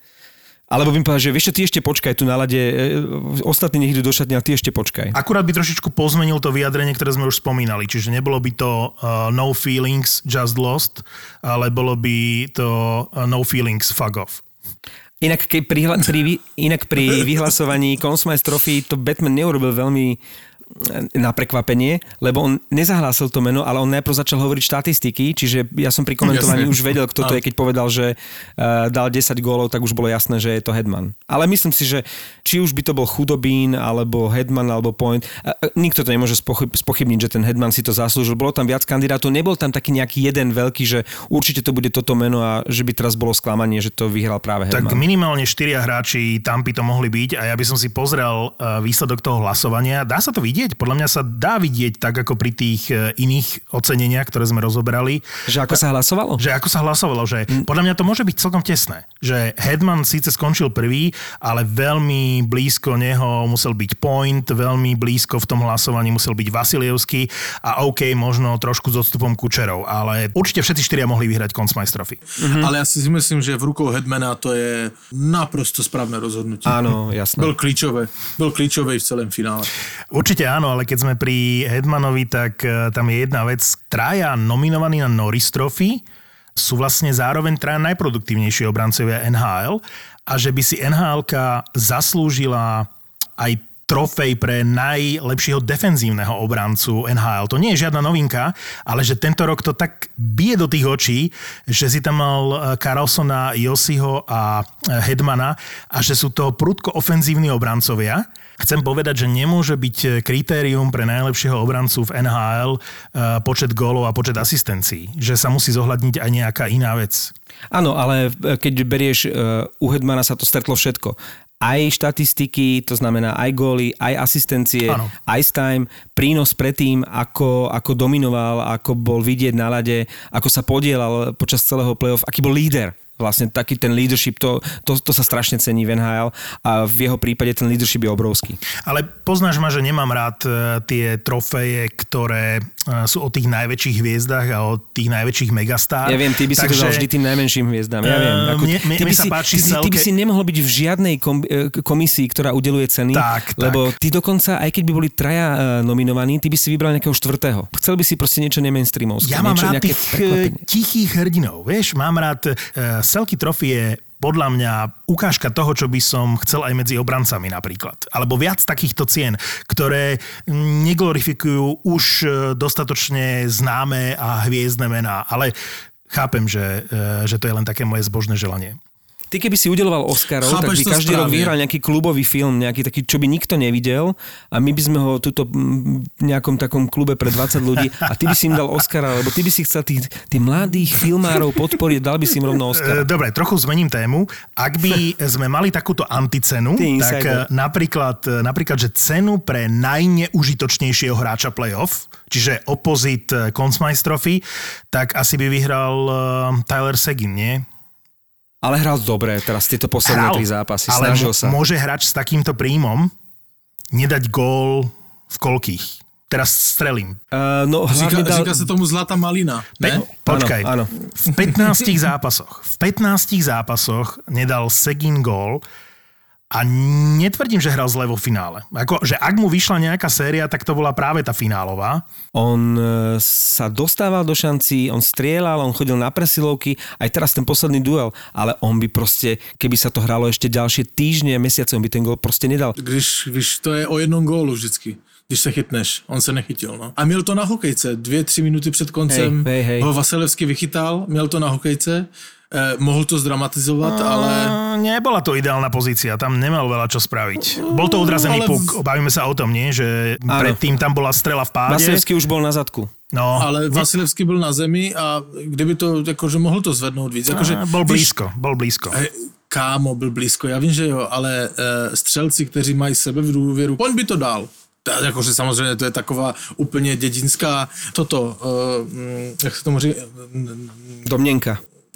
Alebo by mi povedal, že vieš čo, ty ešte počkaj tu na lade, e, ostatní nech idú do šatne, ale ty ešte počkaj. Akurát by trošičku pozmenil to vyjadrenie, ktoré sme už spomínali. Čiže nebolo by to uh, no feelings, just lost, ale bolo by to uh, no feelings, fuck off. Inak, keď pri, pri, inak pri vyhlasovaní Consmice Trophy to Batman neurobil veľmi na prekvapenie, lebo on nezahlásil to meno, ale on najprv začal hovoriť štatistiky, čiže ja som pri komentovaní Jasne. už vedel, kto to je, keď povedal, že uh, dal 10 gólov, tak už bolo jasné, že je to Hedman. Ale myslím si, že či už by to bol Chudobín, alebo Hedman, alebo Point, uh, nikto to nemôže spochyb, spochybniť, že ten Hedman si to zaslúžil. Bolo tam viac kandidátov, nebol tam taký nejaký jeden veľký, že určite to bude toto meno a že by teraz bolo sklamanie, že to vyhral práve Tak Hedman. minimálne štyria hráči tam by to mohli byť a ja by som si pozrel výsledok toho hlasovania. Dá sa to vidieť? Podľa mňa sa dá vidieť tak ako pri tých uh, iných oceneniach, ktoré sme rozoberali. Že ako sa hlasovalo? Že ako sa hlasovalo, že podľa mňa to môže byť celkom tesné. Že Hedman síce skončil prvý, ale veľmi blízko neho musel byť Point, veľmi blízko v tom hlasovaní musel byť Vasilievský a OK, možno trošku s odstupom Kučerov, ale určite všetci štyria mohli vyhrať Smythe Trophy. Mm-hmm. Ale ja si myslím, že v rukou Hedmana to je naprosto správne rozhodnutie. Áno, jasné. Byl klíčové. Byl klíčový v celém finále. Určite áno, ale keď sme pri Hedmanovi, tak e, tam je jedna vec. Traja nominovaní na Norris Trophy sú vlastne zároveň traja najproduktívnejšie obrancovia NHL a že by si nhl zaslúžila aj trofej pre najlepšieho defenzívneho obrancu NHL. To nie je žiadna novinka, ale že tento rok to tak bije do tých očí, že si tam mal e, Carlsona, Josiho a e, Hedmana a že sú to prudko ofenzívni obrancovia. Chcem povedať, že nemôže byť kritérium pre najlepšieho obrancu v NHL e, počet gólov a počet asistencií. Že sa musí zohľadniť aj nejaká iná vec. Áno, ale e, keď berieš, u Hedmana sa to stretlo všetko. Aj štatistiky, to znamená aj góly, aj asistencie, ice time, prínos predtým, ako, ako dominoval, ako bol vidieť na lade, ako sa podielal počas celého playoff, aký bol líder. Vlastne taký ten leadership, to, to, to sa strašne cení v NHL a v jeho prípade ten leadership je obrovský. Ale poznáš ma, že nemám rád e, tie trofeje, ktoré sú o tých najväčších hviezdach a o tých najväčších megastár. Ja viem, ty by si to dal vždy tým najmenším hviezdám. Ja Eh, viem. Ako, mne- mne- ty, by sa si, páči ty, ty, ty by celke- si nemohol byť v žiadnej kom, eh, komisii, ktorá udeluje ceny, Tak, tak. lebo ty dokonca, aj keď by boli traja eh, nominovaní, ty by si vybral nejakého štvrtého. Chcel by si proste niečo nemainstreamovské. Ja mám niečo, rád tých prekvapenie. tichých hrdinov, vieš, mám rád, uh, Selky Trophy je podľa mňa ukážka toho, čo by som chcel aj medzi obrancami napríklad. Alebo viac takýchto cien, ktoré neglorifikujú už e, dostatočne známe a hviezdne mená. Ale chápem, že, e, že to je len také moje zbožné želanie. Ty keby si udeloval Oscarov, Chápeš tak by každý rok správne. vyhral nejaký klubový film, nejaký taký, čo by nikto nevidel a my by sme ho tuto v nejakom takom klube pre 20 ľudí a ty by si im dal Oscara, lebo ty by si chcel tých, tých mladých filmárov podporiť, dal by si im rovno E, Oscara. Dobre, trochu zmením tému. Ak by sme mali takúto anticenu, Ty tak insider. e, napríklad, e, napríklad, že cenu pre najneužitočnejšieho hráča playoff, čiže opozit e, Conn Smythe Trophy, tak asi by vyhral Tyler Seguin, nie? Ale hral dobre teraz tieto posledné tri zápasy, ale snažil sa. môže hráč s takýmto príjmom nedať gól v koľkých? Teraz strelím. Uh, no, Říká, dal... říká sa tomu zlatá malina, ne? Pe- počkaj, Áno, áno. v 15 zápasoch, v 15 zápasoch nedal Segin gól a netvrdím, že hral zle vo finále. Ako, že ak mu vyšla nejaká séria, tak to bola práve tá finálová. On e, sa dostával do šancí, on strieľal, on chodil na presilovky, aj teraz ten posledný duel, ale on by proste, keby sa to hralo ešte ďalšie týždne, mesiace, on by ten gol proste nedal. Když, když to je o jednom gólu vždycky, když se chytneš. On se nechytil, no. A měl to na hokejce. Dvě, tři minuty před koncem Hej, hej, hej. ho Vasilevsky vychytal, měl to na hokejce, eh, mohl to zdramatizovat, ale... A Nebola to ideálna pozícia, tam nemal veľa čo spraviť. Bol to odrazený Ale- puk, bavíme sa o tom, nie? Že Áno. predtým tam bola strela v páde. Vasilevský už bol na zadku. No, Ale Vasilevský byl na zemi a kdyby to, jakože mohl to zvednout víc. Jakože, a bol víš, blízko, bol blízko. Kámo, byl blízko, já vím, že jo, ale e, střelci, kteří mají sebe v důvěru, on by to dal. Ta- Jakože samozřejmě to je taková úplně dědinská, toto, e, jak se tomu říká,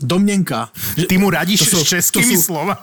Domnenka. domněnka. Že, Ty mu radíš sú- s českými to sú- slovami.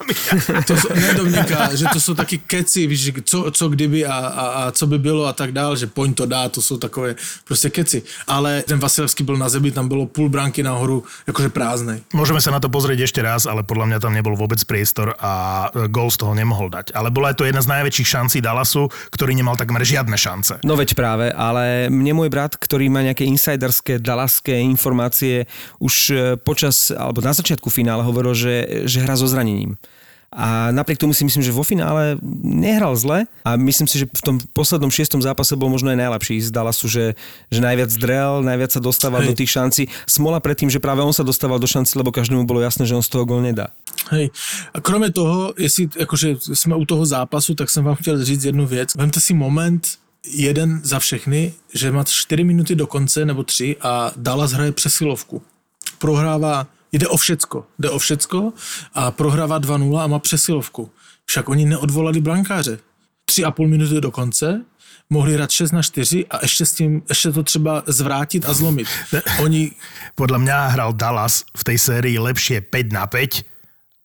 to jsou, ne domněnka, že to jsou taky keci, víš, že co, co kdyby a, a, a co by bylo a tak dál, že poň to dá, to jsou takové prostě keci. Ale ten Vasilevský byl na zemi, tam bylo půl bránky nahoru, jakože prázdnej. Môžeme sa na to pozrieť ešte raz, ale podľa mňa tam nebol vôbec priestor a e, gól z toho nemohol dať. Ale bola to jedna z najväčších šancí Dallasu, ktorý nemal takmer žiadne šance. No veď práve, ale mne môj brat, ktorý má nejaké insiderské dalaské informácie, už e, počas, alebo na začiatku finále hovoril, že, že hrá so zranením. A napriek tomu si myslím, že vo finále nehral zle a myslím si, že v tom poslednom šiestom zápase bol možno aj najlepší z Dallasu, že, že najviac drel, najviac sa dostával Hej. do tých šancí. Smola predtým, že práve on sa dostával do šanci, lebo každému bolo jasné, že on z toho gol nedá. Hej. A kromě toho, jestli jakože jsme u toho zápasu, tak jsem vám chtěl říct jednu věc. Vemte si moment, jeden za všechny, že má 4 minuty do konce nebo 3 a Dallas hraje přesilovku. Prohrává, jde o všecko, jde o všecko a prohrává 2-0 a má přesilovku. Však oni neodvolali brankáře. 3,5 minuty do konce, mohli hrát 6 na 4 a ještě, s tím, ještě to třeba zvrátit a zlomit. Oni Podľa mňa hral Dallas v tej sérii lepšie 5 na 5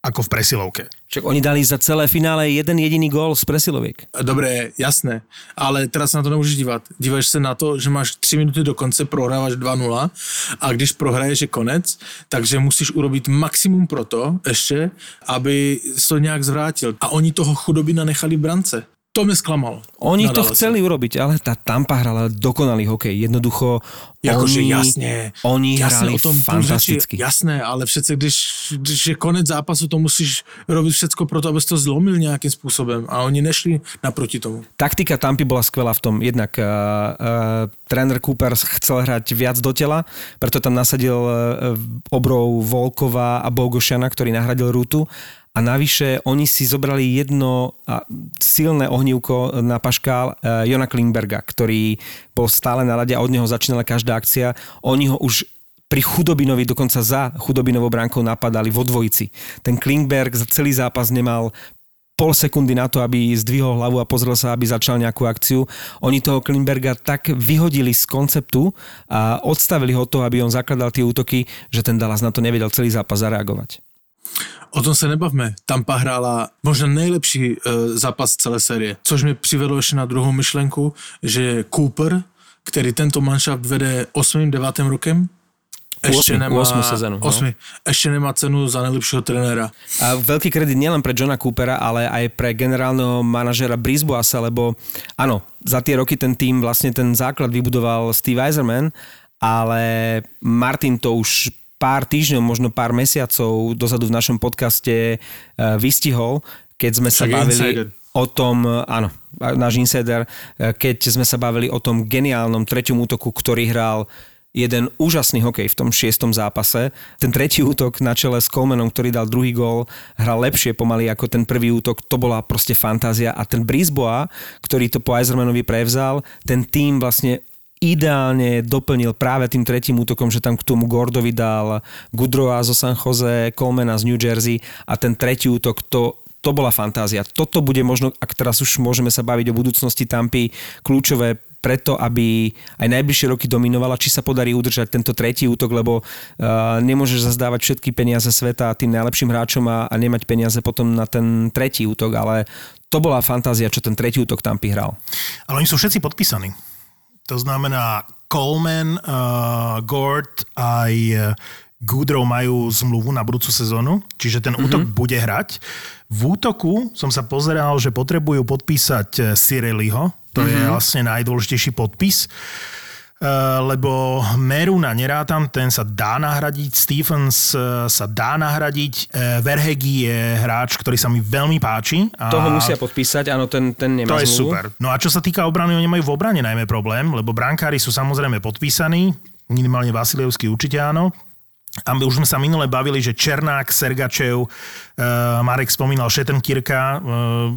ako v presilovke. Však oni dali za celé finále jeden jediný gól z presiloviek. Dobré, jasné, ale teraz se na to nemůžeš dívat. Díváš se na to, že máš 3 minuty do konce, prohráváš 2-0 a když prohraješ je konec, takže musíš urobit maximum pro to ještě, aby to nějak zvrátil. A oni toho chudobina nechali brance. To mě zklamalo. Oni to chceli urobiť, ale tá Tampa hrala dokonalý hokej. Jednoducho Jakože oni, jasně, oni jasně hrali o tom fantasticky. Řeči, jasné, ale přece když, když je konec zápasu, to musíš robit všecko pro to, abys to zlomil nějakým způsobem a oni nešli naproti tomu. Taktika Tampy bola skvelá v tom. Jednak uh, uh, tréner Cooper chcel hrať viac do tela, preto tam nasadil uh, obrov Volkova a Bogošana, ktorý nahradil Rutu. A navyše oni si zobrali jedno silné ohnívko na paškál uh, Jona Klingberga, ktorý bol stále na rade a od neho začínala každá akcia. Oni ho už pri Chudobinovi, dokonca za Chudobinovou bránkou napadali vo dvojici. Ten Klingberg za celý zápas nemal pol sekundy na to, aby zdvihol hlavu a pozrel sa, aby začal nejakú akciu. Oni toho Klimberga tak vyhodili z konceptu a odstavili ho to, aby on zakladal tie útoky, že ten Dallas na to nevedel celý zápas zareagovať. O tom se nebavme. Tampa hrála možná nejlepší uh, zápas celé série, což mě přivedlo ještě na druhou myšlenku, že Cooper, který tento manšaft vede 8. 9. rokem, ještě Osmi- nemá, osmu sezónu, no. osmi, ještě nemá cenu za nejlepšího trenéra. A veľký kredit nielen pre Johna Coopera, ale aj pre generálneho manažera Brisboasa, lebo áno, za tie roky ten tým vlastne ten základ vybudoval Steve Eiserman, ale Martin to už pár týždňov, možno pár mesiacov dozadu v našom podcaste uh, vystihol, keď sme sa bavili o tom, uh, áno, náš insider, uh, keď sme sa bavili o tom geniálnom treťom útoku, ktorý hral jeden úžasný hokej v tom šiestom zápase. Ten tretí útok na čele s Colemanom, ktorý dal druhý gól, hral lepšie pomaly ako ten prvý útok. To bola proste fantázia. A ten Brisboa, ktorý to po Eisermanovi prevzal, ten tým vlastne ideálne doplnil práve tým tretím útokom, že tam k tomu Gordovi dal Goodrowa zo San Jose, Colemana z New Jersey a ten tretí útok to to bola fantázia. Toto bude možno, ak teraz už môžeme sa baviť o budúcnosti Tampy, kľúčové preto, aby aj najbližšie roky dominovala, či sa podarí udržať tento tretí útok, lebo uh, nemôžeš zazdávať všetky peniaze sveta tým najlepším hráčom a, a nemať peniaze potom na ten tretí útok, ale to bola fantázia, čo ten tretí útok tam hral. Ale oni sú všetci podpísaní. To znamená Coleman, uh, Gord aj uh, Goodrow majú zmluvu na budúcu sezónu, čiže ten útok mm-hmm. bude hrať. V útoku som sa pozeral, že potrebujú podpísať Sireliho, to mm-hmm. je vlastne najdôležitejší podpis, lebo Meruna nerátam, ten sa dá nahradiť, Stephens sa dá nahradiť, Verhegi je hráč, ktorý sa mi veľmi páči. A Toho musia podpísať, áno, ten, ten nemá To je zmluvu. super. No a čo sa týka obrany, oni majú v obrane najmä problém, lebo brankári sú samozrejme podpísaní, minimálne Vasilievský určite áno, a my už sme sa minule bavili, že Černák, Sergačev, uh, Marek spomínal Šetrnkirka, uh,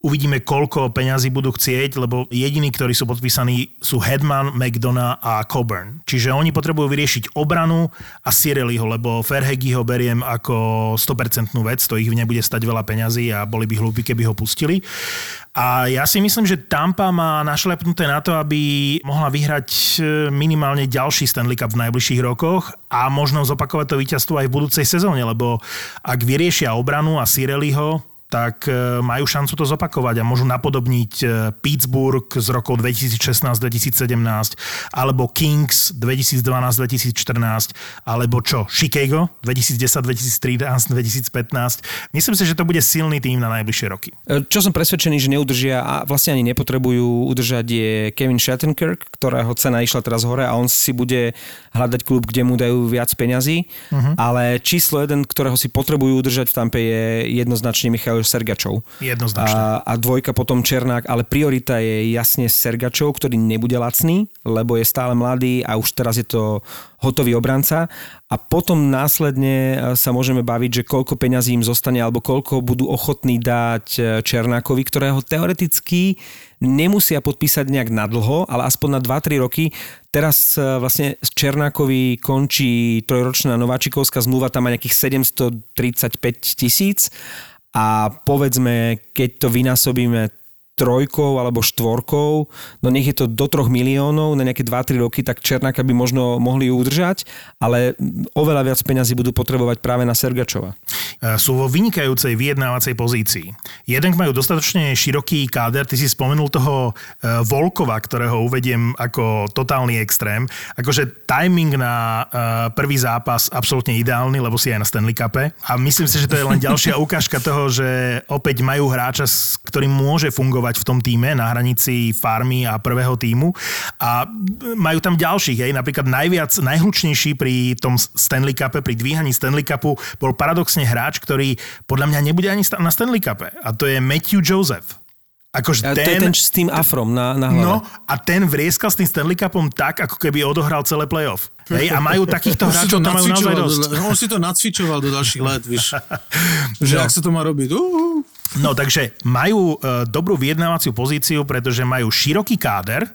Uvidíme, koľko peňazí budú chcieť, lebo jediní, ktorí sú podpísaní, sú Hedman, McDonough a Coburn. Čiže oni potrebujú vyriešiť obranu a Sireliho, lebo Ferhegi ho beriem ako 100% vec, to ich nebude stať veľa peňazí a boli by hlúpi, keby ho pustili. A ja si myslím, že Tampa má našlepnuté na to, aby mohla vyhrať minimálne ďalší Stanley Cup v najbližších rokoch a možno zopakovať to víťazstvo aj v budúcej sezóne, lebo ak vyriešia obranu a Sireliho, tak majú šancu to zopakovať a môžu napodobniť Pittsburgh z rokov 2016-2017 alebo Kings 2012-2014 alebo čo, Chicago 2010, 2013, 2015. Myslím si, že to bude silný tým na najbližšie roky. Čo som presvedčený, že neudržia a vlastne ani nepotrebujú udržať je Kevin Shattenkirk, ktorého cena išla teraz hore a on si bude hľadať klub, kde mu dajú viac peňazí, uh-huh. ale číslo jeden, ktorého si potrebujú udržať v Tampe je jednoznačne Michal Sergačov. Jednoznačne. A, a dvojka potom Černák, ale priorita je jasne Sergačov, ktorý nebude lacný, lebo je stále mladý a už teraz je to hotový obranca a potom následne sa môžeme baviť, že koľko peňazí im zostane alebo koľko budú ochotní dať Černákovi, ktorého teoreticky nemusia podpísať nejak nadlho, ale aspoň na 2-3 roky. Teraz vlastne z Černákovi končí trojročná nováčikovská zmluva, tam má nejakých 735 tisíc a povedzme, keď to vynásobíme trojkou alebo štvorkou, no nech je to do troch miliónov na nejaké 2-3 roky, tak Černáka by možno mohli udržať, ale oveľa viac peňazí budú potrebovať práve na Sergačova. Sú vo vynikajúcej vyjednávacej pozícii. Jeden majú dostatočne široký káder, ty si spomenul toho Volkova, ktorého uvediem ako totálny extrém. Akože timing na prvý zápas absolútne ideálny, lebo si aj na Stanley Cupe. A myslím si, že to je len ďalšia ukážka toho, že opäť majú hráča, s ktorým môže fungovať v tom týme na hranici farmy a prvého týmu a majú tam ďalších, hej, napríklad najviac, najhlučnejší pri tom Stanley Cupe, pri dvíhaní Stanley Cupu bol paradoxne hráč, ktorý podľa mňa nebude ani na Stanley Cupe a to je Matthew Joseph. Akože ten, to je ten s tým afrom na, na hlave. No a ten vrieskal s tým Stanley Cupom tak, ako keby odohral celé playoff. Hej, a majú takýchto hráčov, to majú naozaj dosť. Do, on si to nacvičoval do ďalších let, víš. že no. ak sa to má robiť. Uh, No takže majú e, dobrú vyjednávaciu pozíciu, pretože majú široký káder,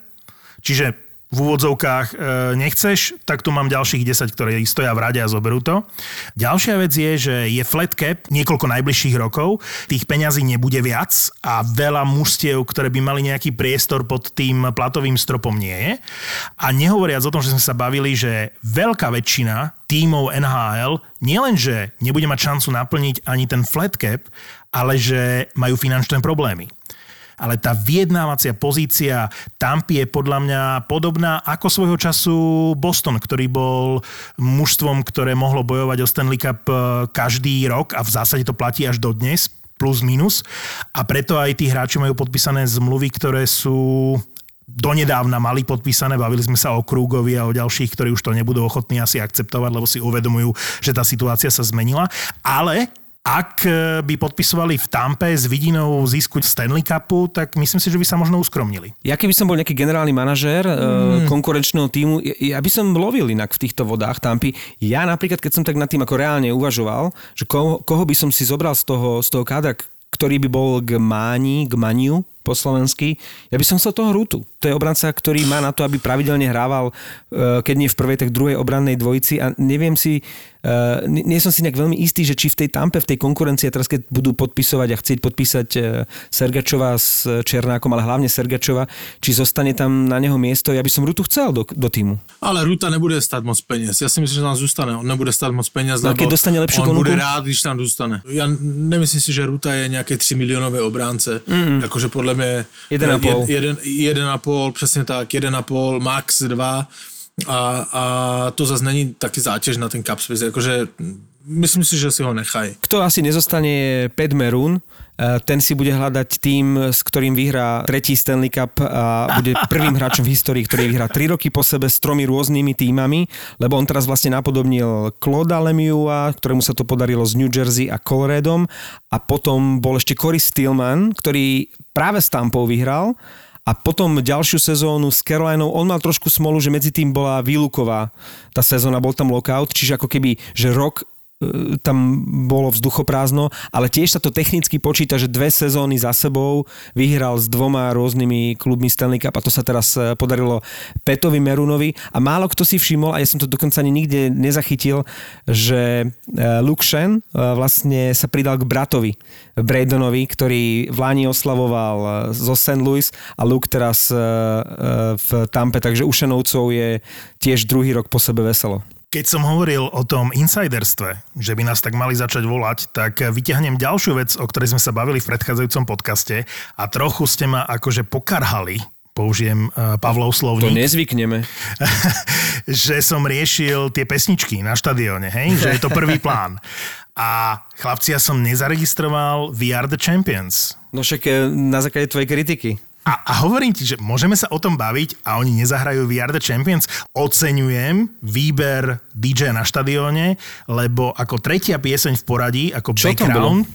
čiže v úvodzovkách e, nechceš, tak tu mám ďalších 10, ktoré stoja v rade a zoberú to. Ďalšia vec je, že je flat cap niekoľko najbližších rokov, tých peňazí nebude viac a veľa mužstiev, ktoré by mali nejaký priestor pod tým platovým stropom nie je. A nehovoriac o tom, že sme sa bavili, že veľká väčšina tímov NHL nielenže nebude mať šancu naplniť ani ten flat cap, ale že majú finančné problémy ale tá vyjednávacia pozícia Tampy je podľa mňa podobná ako svojho času Boston, ktorý bol mužstvom, ktoré mohlo bojovať o Stanley Cup každý rok a v zásade to platí až do dnes, plus minus. A preto aj tí hráči majú podpísané zmluvy, ktoré sú donedávna mali podpísané, bavili sme sa o Krúgovi a o ďalších, ktorí už to nebudú ochotní asi akceptovať, lebo si uvedomujú, že tá situácia sa zmenila. Ale ak e, by podpisovali v Tampe s vidinou získu Stanley Cupu, tak myslím si, že by sa možno uskromnili. Ja keby som bol nejaký generálny manažér mm. konkurenčného týmu, ja by som lovil inak v týchto vodách Tampy. Ja napríklad, keď som tak nad tým ako reálne uvažoval, že koho, koho by som si zobral z toho, z toho kádra, ktorý by bol k Máni, k Maniu, po slovensky. Ja by som chcel toho Rutu. To je obranca, ktorý má na to, aby pravidelne hrával, e, keď nie v prvej, tak druhej obrannej dvojici a neviem si, nie som si nejak veľmi istý, že či v tej tampe, v tej konkurencii, teraz keď budú podpisovať a chcieť podpísať e, Sergačova s Černákom, ale hlavne Sergačova, či zostane tam na neho miesto, ja by som Rutu chcel do, do týmu. Ale Ruta nebude stát moc peněz. Já si myslím, že tam zůstane. On nebude stát moc peněz, no, keď dostane lepšiu on ponuku? bude rád, když tam zůstane. Já nemyslím si, že Ruta je nějaký 3 milionové obránce. Mm-hmm. Jakože podle mě Jeden a pol. Jeden, jeden a pol, přesně tak, jeden a pol, max dva. A, a to zase není taky zátěž na ten cap space, jakože myslím si, že si ho nechají. Kto asi nezostane je Pat Eh, ten si bude hľadať tým, s ktorým vyhrá tretí Stanley Cup a bude prvým hráčom v histórii, ktorý vyhrá 3 roky po sebe s tromi rôznymi týmami, lebo on teraz vlastne napodobnil Claude Lemieux, ktorému sa to podarilo z New Jersey a Coloradom a potom bol ešte Corey Stillman, ktorý práve s Tampou vyhral a potom ďalšiu sezónu s Carolinou, on mal trošku smolu, že medzi tým bola výluková. Tá sezóna, bol tam lockout, čiže ako keby, že rok tam bolo vzduchoprázdno, ale tiež sa to technicky počíta, že dve sezóny za sebou vyhral s dvoma rôznymi klubmi Stanley Cup a to sa teraz e, podarilo Petovi Merunovi a málo kto si všimol, a ja som to dokonca ani nikde nezachytil, že e, Luke Shen vlastne sa pridal k bratovi Braydonovi, ktorý v Láni oslavoval zo St. Louis a Luke teraz v Tampe, takže u Šenovcov je tiež druhý rok po sebe veselo. Keď som hovoril o tom insiderstve, že by nás tak mali začať volať, tak vyťahnem ďalšiu vec, o ktorej sme sa bavili v predchádzajúcom podcaste a trochu ste ma akože pokarhali, použijem uh, Pavlov slovník. To nezvykneme. že som riešil tie pesničky na štadióne, hej? že je to prvý plán. A chlapci, ja som nezaregistroval We Are The Champions. No však eh, na základe tvojej kritiky. A, a hovorím ti, že môžeme sa o tom baviť a oni nezahrajú VR The Champions. Oceňujem výber DJ na štadióne, lebo ako tretia pieseň v poradí, ako Čo background,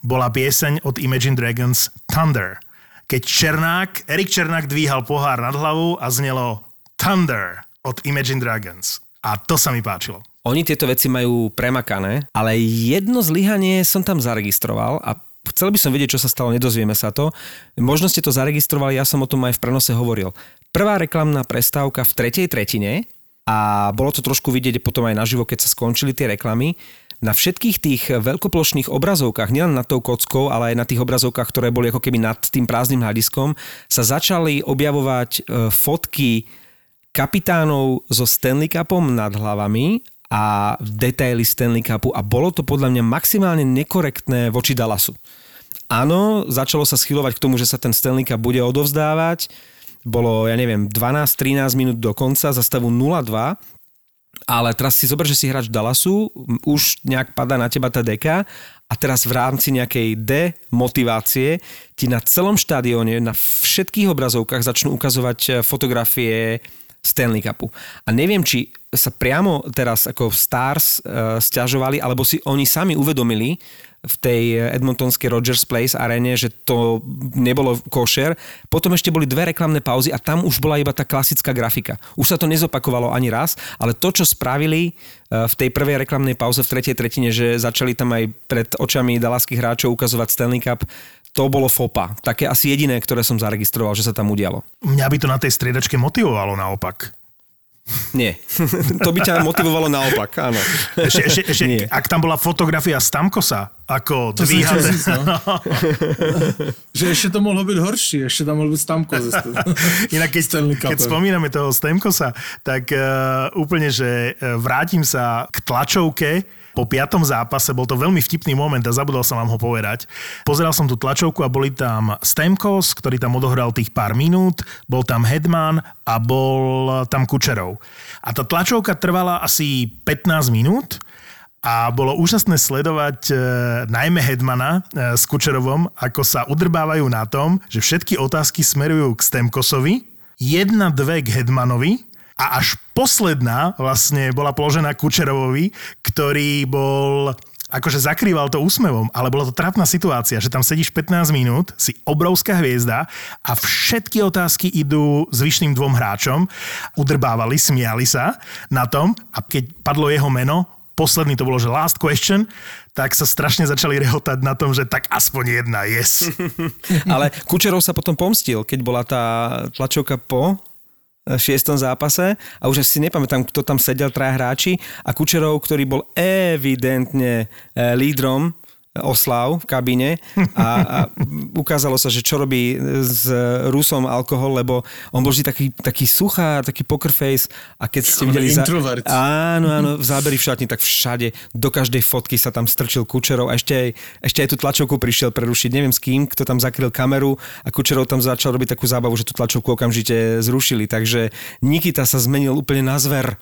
bola pieseň od Imagine Dragons Thunder. Keď Černák, Erik Černák dvíhal pohár nad hlavou a znelo Thunder od Imagine Dragons. A to sa mi páčilo. Oni tieto veci majú premakané, ale jedno zlyhanie som tam zaregistroval a chcel by som vedieť, čo sa stalo, nedozvieme sa to. Možno ste to zaregistrovali, ja som o tom aj v prenose hovoril. Prvá reklamná prestávka v tretej tretine a bolo to trošku vidieť potom aj naživo, keď sa skončili tie reklamy. Na všetkých tých veľkoplošných obrazovkách, nielen nad tou kockou, ale aj na tých obrazovkách, ktoré boli ako keby nad tým prázdnym hľadiskom, sa začali objavovať e, fotky kapitánov so Stanley Cupom nad hlavami a detaily Stanley Cupu a bolo to podľa mňa maximálne nekorektné voči Dallasu. Áno, začalo sa schylovať k tomu, že sa ten Stanley Cup bude odovzdávať. Bolo, ja neviem, 12-13 minút do konca za stavu 0-2, ale teraz si zober, že si hráč Dallasu, už nejak padá na teba tá deka a teraz v rámci nejakej demotivácie ti na celom štadióne, na všetkých obrazovkách začnú ukazovať fotografie Stanley Cupu. A neviem, či sa priamo teraz ako Stars uh, stiažovali, alebo si oni sami uvedomili v tej Edmontonskej Rogers Place arene, že to nebolo košer. Potom ešte boli dve reklamné pauzy a tam už bola iba tá klasická grafika. Už sa to nezopakovalo ani raz, ale to, čo spravili uh, v tej prvej reklamnej pauze v tretej tretine, že začali tam aj pred očami dalaských hráčov ukazovať Stanley Cup, to bolo FOPA. Také asi jediné, ktoré som zaregistroval, že sa tam udialo. Mňa by to na tej striedačke motivovalo naopak. Nie. to by ťa motivovalo naopak, áno. Ešte, ešte, ešte Nie. ak tam bola fotografia Stamkosa, ako to dvíha... no. že ešte to mohlo byť horšie, ešte tam mohol byť Stamkos. Inak keď, keď spomíname toho Stamkosa, tak uh, úplne, že uh, vrátim sa k tlačovke, po piatom zápase, bol to veľmi vtipný moment a zabudol som vám ho povedať. Pozeral som tú tlačovku a boli tam Stemkos, ktorý tam odohral tých pár minút, bol tam Hedman a bol tam Kučerov. A tá tlačovka trvala asi 15 minút a bolo úžasné sledovať e, najmä Hedmana e, s Kučerovom, ako sa udrbávajú na tom, že všetky otázky smerujú k Stemkosovi, jedna, dve k Hedmanovi a až posledná vlastne bola položená Kučerovovi, ktorý bol akože zakrýval to úsmevom, ale bola to trápna situácia, že tam sedíš 15 minút, si obrovská hviezda a všetky otázky idú zvyšným dvom hráčom, udrbávali, smiali sa na tom a keď padlo jeho meno, posledný to bolo, že last question, tak sa strašne začali rehotať na tom, že tak aspoň jedna, yes. Ale Kučerov sa potom pomstil, keď bola tá tlačovka po šiestom zápase a už si nepamätám, kto tam sedel, traja hráči a Kučerov, ktorý bol evidentne eh, lídrom oslav v kabíne a, a ukázalo sa, že čo robí s Rusom alkohol, lebo on bol vždy taký, taký suchá, taký poker face a keď ste videli... Za... Áno, áno, v záberi v šatni, tak všade, do každej fotky sa tam strčil Kučerov a ešte aj, ešte aj tú tlačovku prišiel prerušiť. Neviem s kým, kto tam zakryl kameru a Kučerov tam začal robiť takú zábavu, že tú tlačovku okamžite zrušili. Takže Nikita sa zmenil úplne na zver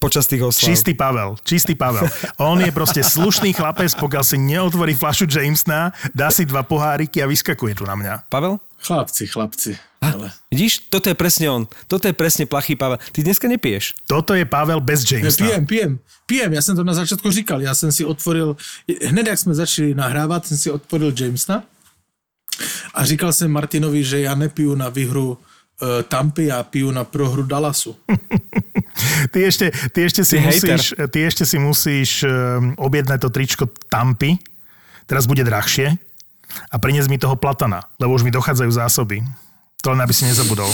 počas tých oslav. Čistý Pavel, čistý Pavel. On je proste slušný chlapec, pokiaľ si neotvorí flašu Jamesna, dá si dva poháriky a vyskakuje tu na mňa. Pavel? Chlapci, chlapci. Ale... Vidíš, toto je presne on. Toto je presne plachý Pavel. Ty dneska nepiješ. Toto je Pavel bez Jamesa. Pijem, pijem. Pijem, já jsem to na začátku říkal. Já jsem si otvoril, hned jak jsme začali nahrávat, jsem si otvoril Jamesa a říkal jsem Martinovi, že já nepiju na výhru uh, Tampy, já piju na prohru Dallasu. ty, ešte, ty, ešte si ty musíš, ty ešte si musíš um, objednať to tričko Tampy, teraz bude drahšie a priniesť mi toho platana, lebo už mi dochádzajú zásoby. To len aby si nezabudol.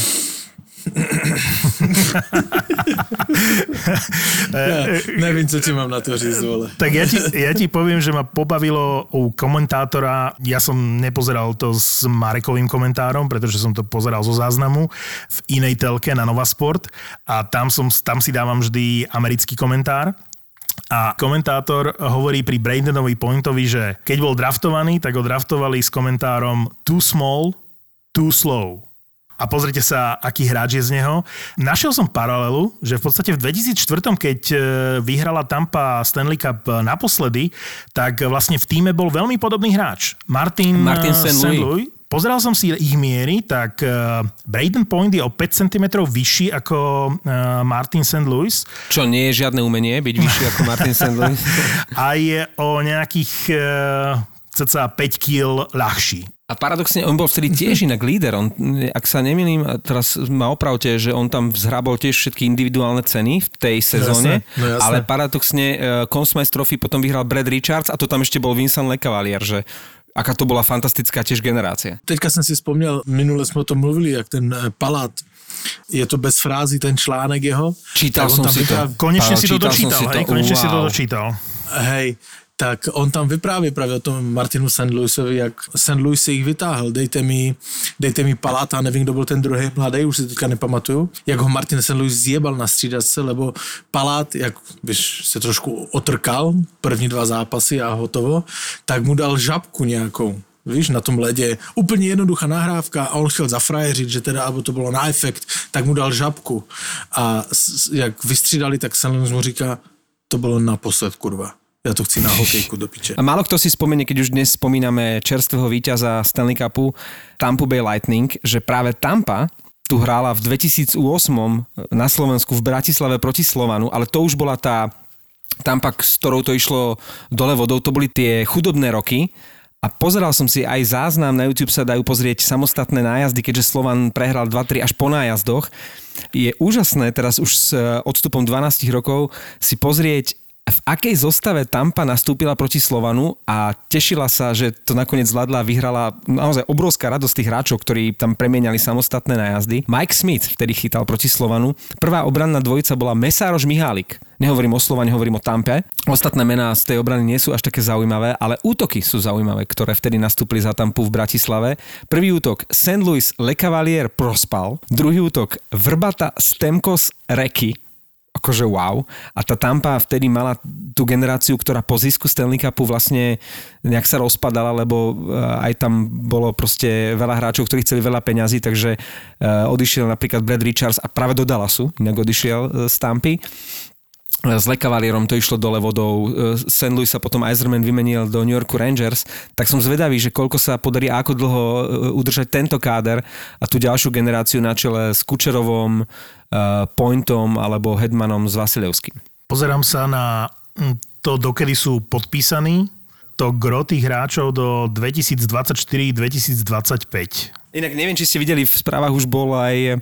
Nevím, co ti mám na to říct, vole. Tak ja ti, ja ti poviem, že ma pobavilo u komentátora, ja som nepozeral to s Marekovým komentárom, pretože som to pozeral zo záznamu v inej telke na Nova Sport a tam, som, tam si dávam vždy americký komentár. A komentátor hovorí pri Brandenovi Pointovi, že keď bol draftovaný, tak ho draftovali s komentárom too small, too slow a pozrite sa, aký hráč je z neho. Našiel som paralelu, že v podstate v 2004, keď e, vyhrala Tampa Stanley Cup e, naposledy, tak vlastne v týme bol veľmi podobný hráč. Martin, e, Martin St. Louis. Pozeral som si ich miery, tak Braden Point je o 5 cm vyšší ako Martin St. Louis. Čo nie je žiadne umenie, byť vyšší ako Martin St. Louis. A je o nejakých cca 5 kg ľahší. A paradoxne, on bol vtedy tiež inak líder. On, ak sa nemýlim, teraz ma opravte, že on tam vzhrabol tiež všetky individuálne ceny v tej sezóne, no jasné, no jasné. ale paradoxne Consmice Trophy potom vyhral Brad Richards a to tam ešte bol Vincent Lecavalier, že aká to bola fantastická tiež generácia. Teďka jsem si vzpomněl, minule jsme o tom mluvili, jak ten eh, Palát je to bez frázy ten článek jeho. Čítal som si to. Konečne si to dočítal, hej? Konečne wow. si to dočítal. Hej, tak on tam vypráví právě o tom Martinu St. Louisovi, jak St. Louis si jich vytáhl. Dejte mi, dejte mi Palata, nevím, kdo byl ten druhý mladý, už si teďka nepamatuju, jak ho Martin St. Louis zjebal na střídačce, lebo Palát, jak víš, se trošku otrkal první dva zápasy a hotovo, tak mu dal žabku nějakou víš, na tom ledě. Úplně jednoduchá nahrávka a on chtěl zafrajeřit, že teda, aby to bylo na efekt, tak mu dal žabku. A jak vystřídali, tak St. mu říká, to bylo naposled, kurva ja to chci na hokejku do piče. A málo kto si spomenie, keď už dnes spomíname čerstvého víťaza Stanley Cupu Tampa Bay Lightning, že práve Tampa tu hrála v 2008 na Slovensku v Bratislave proti Slovanu, ale to už bola tá Tampa, s ktorou to išlo dole vodou, to boli tie chudobné roky, a pozeral som si aj záznam, na YouTube sa dajú pozrieť samostatné nájazdy, keďže Slovan prehral 2-3 až po nájazdoch. Je úžasné teraz už s odstupom 12 rokov si pozrieť v akej zostave Tampa nastúpila proti Slovanu a tešila sa, že to nakoniec zvládla a vyhrala naozaj obrovská radosť tých hráčov, ktorí tam premieniali samostatné nájazdy. Mike Smith vtedy chytal proti Slovanu. Prvá obranná dvojica bola Mesároš Mihálik. Nehovorím o Slovane, hovorím o Tampe. Ostatné mená z tej obrany nie sú až také zaujímavé, ale útoky sú zaujímavé, ktoré vtedy nastúpili za Tampu v Bratislave. Prvý útok St. Louis Le Cavalier prospal, druhý útok Vrbata Stemkos Reky, akože wow. A tá Tampa vtedy mala tú generáciu, ktorá po zisku Stanley Cupu vlastne nejak sa rozpadala, lebo eh, aj tam bolo proste veľa hráčov, ktorí chceli veľa peňazí, takže eh, odišiel napríklad Brad Richards a práve do Dallasu, inak odišiel eh, z Tampy. S Lekavalierom to išlo dole vodou, e, St. Louis sa potom Eiserman vymenil do New Yorku Rangers, tak som zvedavý, že koľko sa podarí a ako dlho e, udržať tento káder a tú ďalšiu generáciu na čele s Kučerovom, e, Pointom alebo Hedmanom s Vasilevským. Pozerám sa na hm, to, dokedy sú podpísaní, to gro tých hráčov do 2024-2025. Inak neviem, či ste videli, v správach už bol aj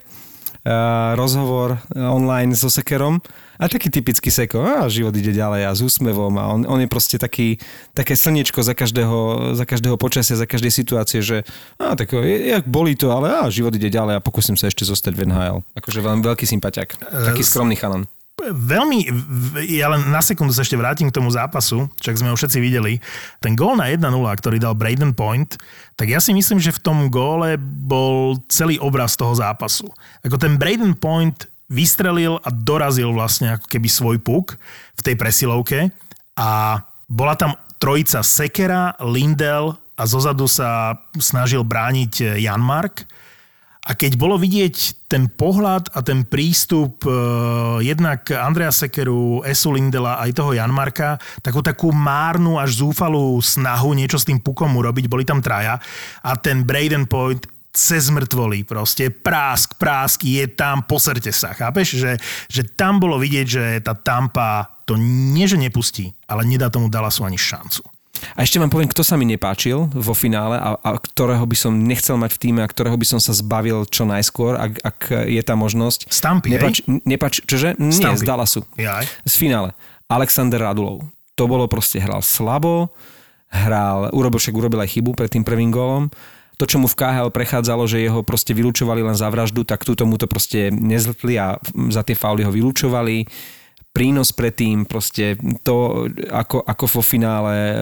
rozhovor online so Sekerom, a taký typický seko, a život ide ďalej a s úsmevom a on, on je proste taký, také slniečko za každého, za každého počasia, za každej situácie, že a, tak je, jak bolí to, ale a, život ide ďalej a pokúsim sa ešte zostať v NHL. Akože veľmi veľký sympatiak. Taký skromný chalan veľmi, ja len na sekundu sa ešte vrátim k tomu zápasu, čak sme ho všetci videli. Ten gól na 1-0, ktorý dal Braden Point, tak ja si myslím, že v tom góle bol celý obraz toho zápasu. Ako ten Braden Point vystrelil a dorazil vlastne ako keby svoj puk v tej presilovke a bola tam trojica Sekera, Lindel a zozadu sa snažil brániť Janmark. A keď bolo vidieť ten pohľad a ten prístup e, jednak Andrea Sekeru, Esu Lindela aj toho Janmarka, takú takú márnu až zúfalú snahu niečo s tým pukom urobiť, boli tam traja a ten Braden Point cez mŕtvoly, proste prásk, prásk, je tam, poserte sa, chápeš? Že, že tam bolo vidieť, že tá Tampa to nie, že nepustí, ale nedá tomu Dallasu ani šancu. A ešte vám poviem, kto sa mi nepáčil vo finále a, a ktorého by som nechcel mať v týme a ktorého by som sa zbavil čo najskôr, ak, ak je tá možnosť. Stampy, nepáč, nepáč, čože? Nie, Stampy. z Dallasu. Jaj. Z finále. Alexander Radulov. To bolo proste, hral slabo, hral, urobil však urobil aj chybu pred tým prvým gólom to, čo mu v KHL prechádzalo, že jeho proste vylúčovali len za vraždu, tak túto mu to proste nezltli a za tie fauly ho vylúčovali prínos predtým, proste to, ako, ako vo finále eh,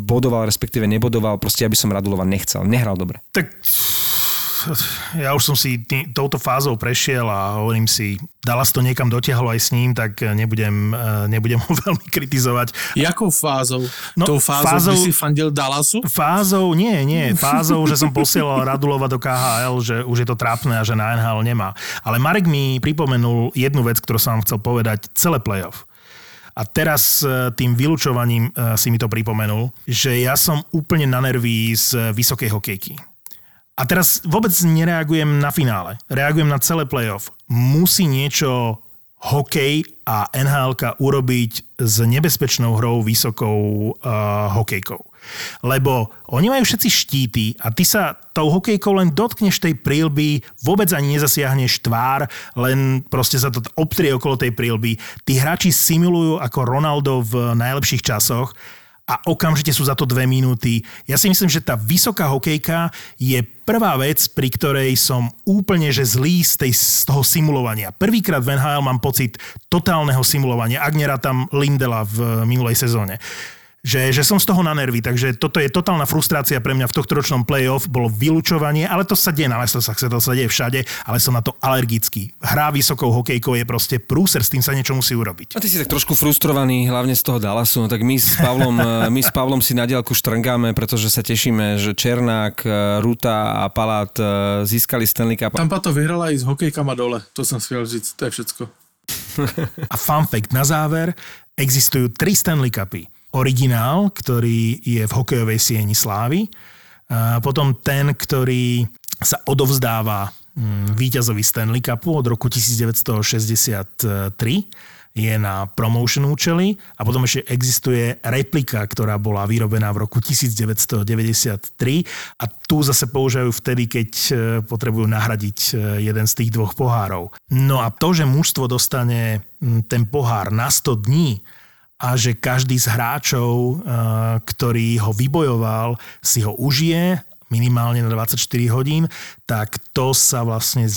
bodoval, respektíve nebodoval, proste aby som Radulova nechcel. Nehral dobre. Tak ja už som si tý, touto fázou prešiel a hovorím si, Dallas to niekam dotiahlo aj s ním, tak nebudem, eh, nebudem ho veľmi kritizovať. Jakou fázou? No, Tou fázou, fázou si fandil Dallasu? Fázou, nie, nie. Fázou, že som posielal Radulova do KHL, že už je to trápne a že na NHL nemá. Ale Marek mi pripomenul jednu vec, ktorú som vám chcel povedať, celé playoff. A teraz eh, tým vylúčovaním eh, si mi to pripomenul, že ja som úplne na nerví z vysokej hokejky. A teraz vôbec nereagujem na finále. Reagujem na celé playoff. Musí niečo hokej a nhl urobiť s nebezpečnou hrou vysokou uh, hokejkou. Lebo oni majú všetci štíty a ty sa tou hokejkou len dotkneš tej prílby, vôbec ani nezasiahneš tvár, len proste sa to obtrie okolo tej prílby. Tí hráči simulujú ako Ronaldo v najlepších časoch a okamžite sú za to dve minúty. Ja si myslím, že tá vysoká hokejka je prvá vec, pri ktorej som úplne že zlý z, tej, z toho simulovania. Prvýkrát v NHL mám pocit totálneho simulovania, ak tam Lindela v minulej sezóne že, že som z toho na nervy, takže toto je totálna frustrácia pre mňa v tohto ročnom playoff, bolo vylúčovanie, ale to sa deje na Leslosach, to sa deje všade, ale som na to alergický. Hra vysokou hokejkou je proste prúser, s tým sa niečo musí urobiť. A ty si tak trošku frustrovaný, hlavne z toho Dallasu, no tak my s Pavlom, my s Pavlom si na diálku štrngáme, pretože sa tešíme, že Černák, Ruta a Palát e, získali Stanley Cup. Tampa to vyhrala aj s hokejkama dole, to som si říct, to je všetko. a fun fact na záver, existujú tri Stanley Cupy originál, ktorý je v hokejovej sieni slávy. Potom ten, ktorý sa odovzdáva mm, víťazovi Stanley Cupu od roku 1963 je na promotion účely a potom ešte existuje replika, ktorá bola vyrobená v roku 1993 a tu zase používajú vtedy, keď e, potrebujú nahradiť e, jeden z tých dvoch pohárov. No a to, že mužstvo dostane ten pohár na 100 dní, a že každý z hráčov, eh, ktorý ho vybojoval, si ho užije minimálne na 24 hodín, tak to sa vlastne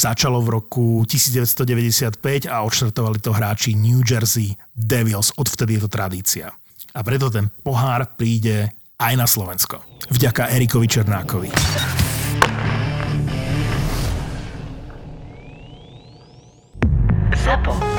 začalo v roku 1995 a odštartovali to hráči New Jersey Devils. Odvtedy je to tradícia. A preto ten pohár príde aj na Slovensko. Vďaka Erikovi Černákovi. Zapo.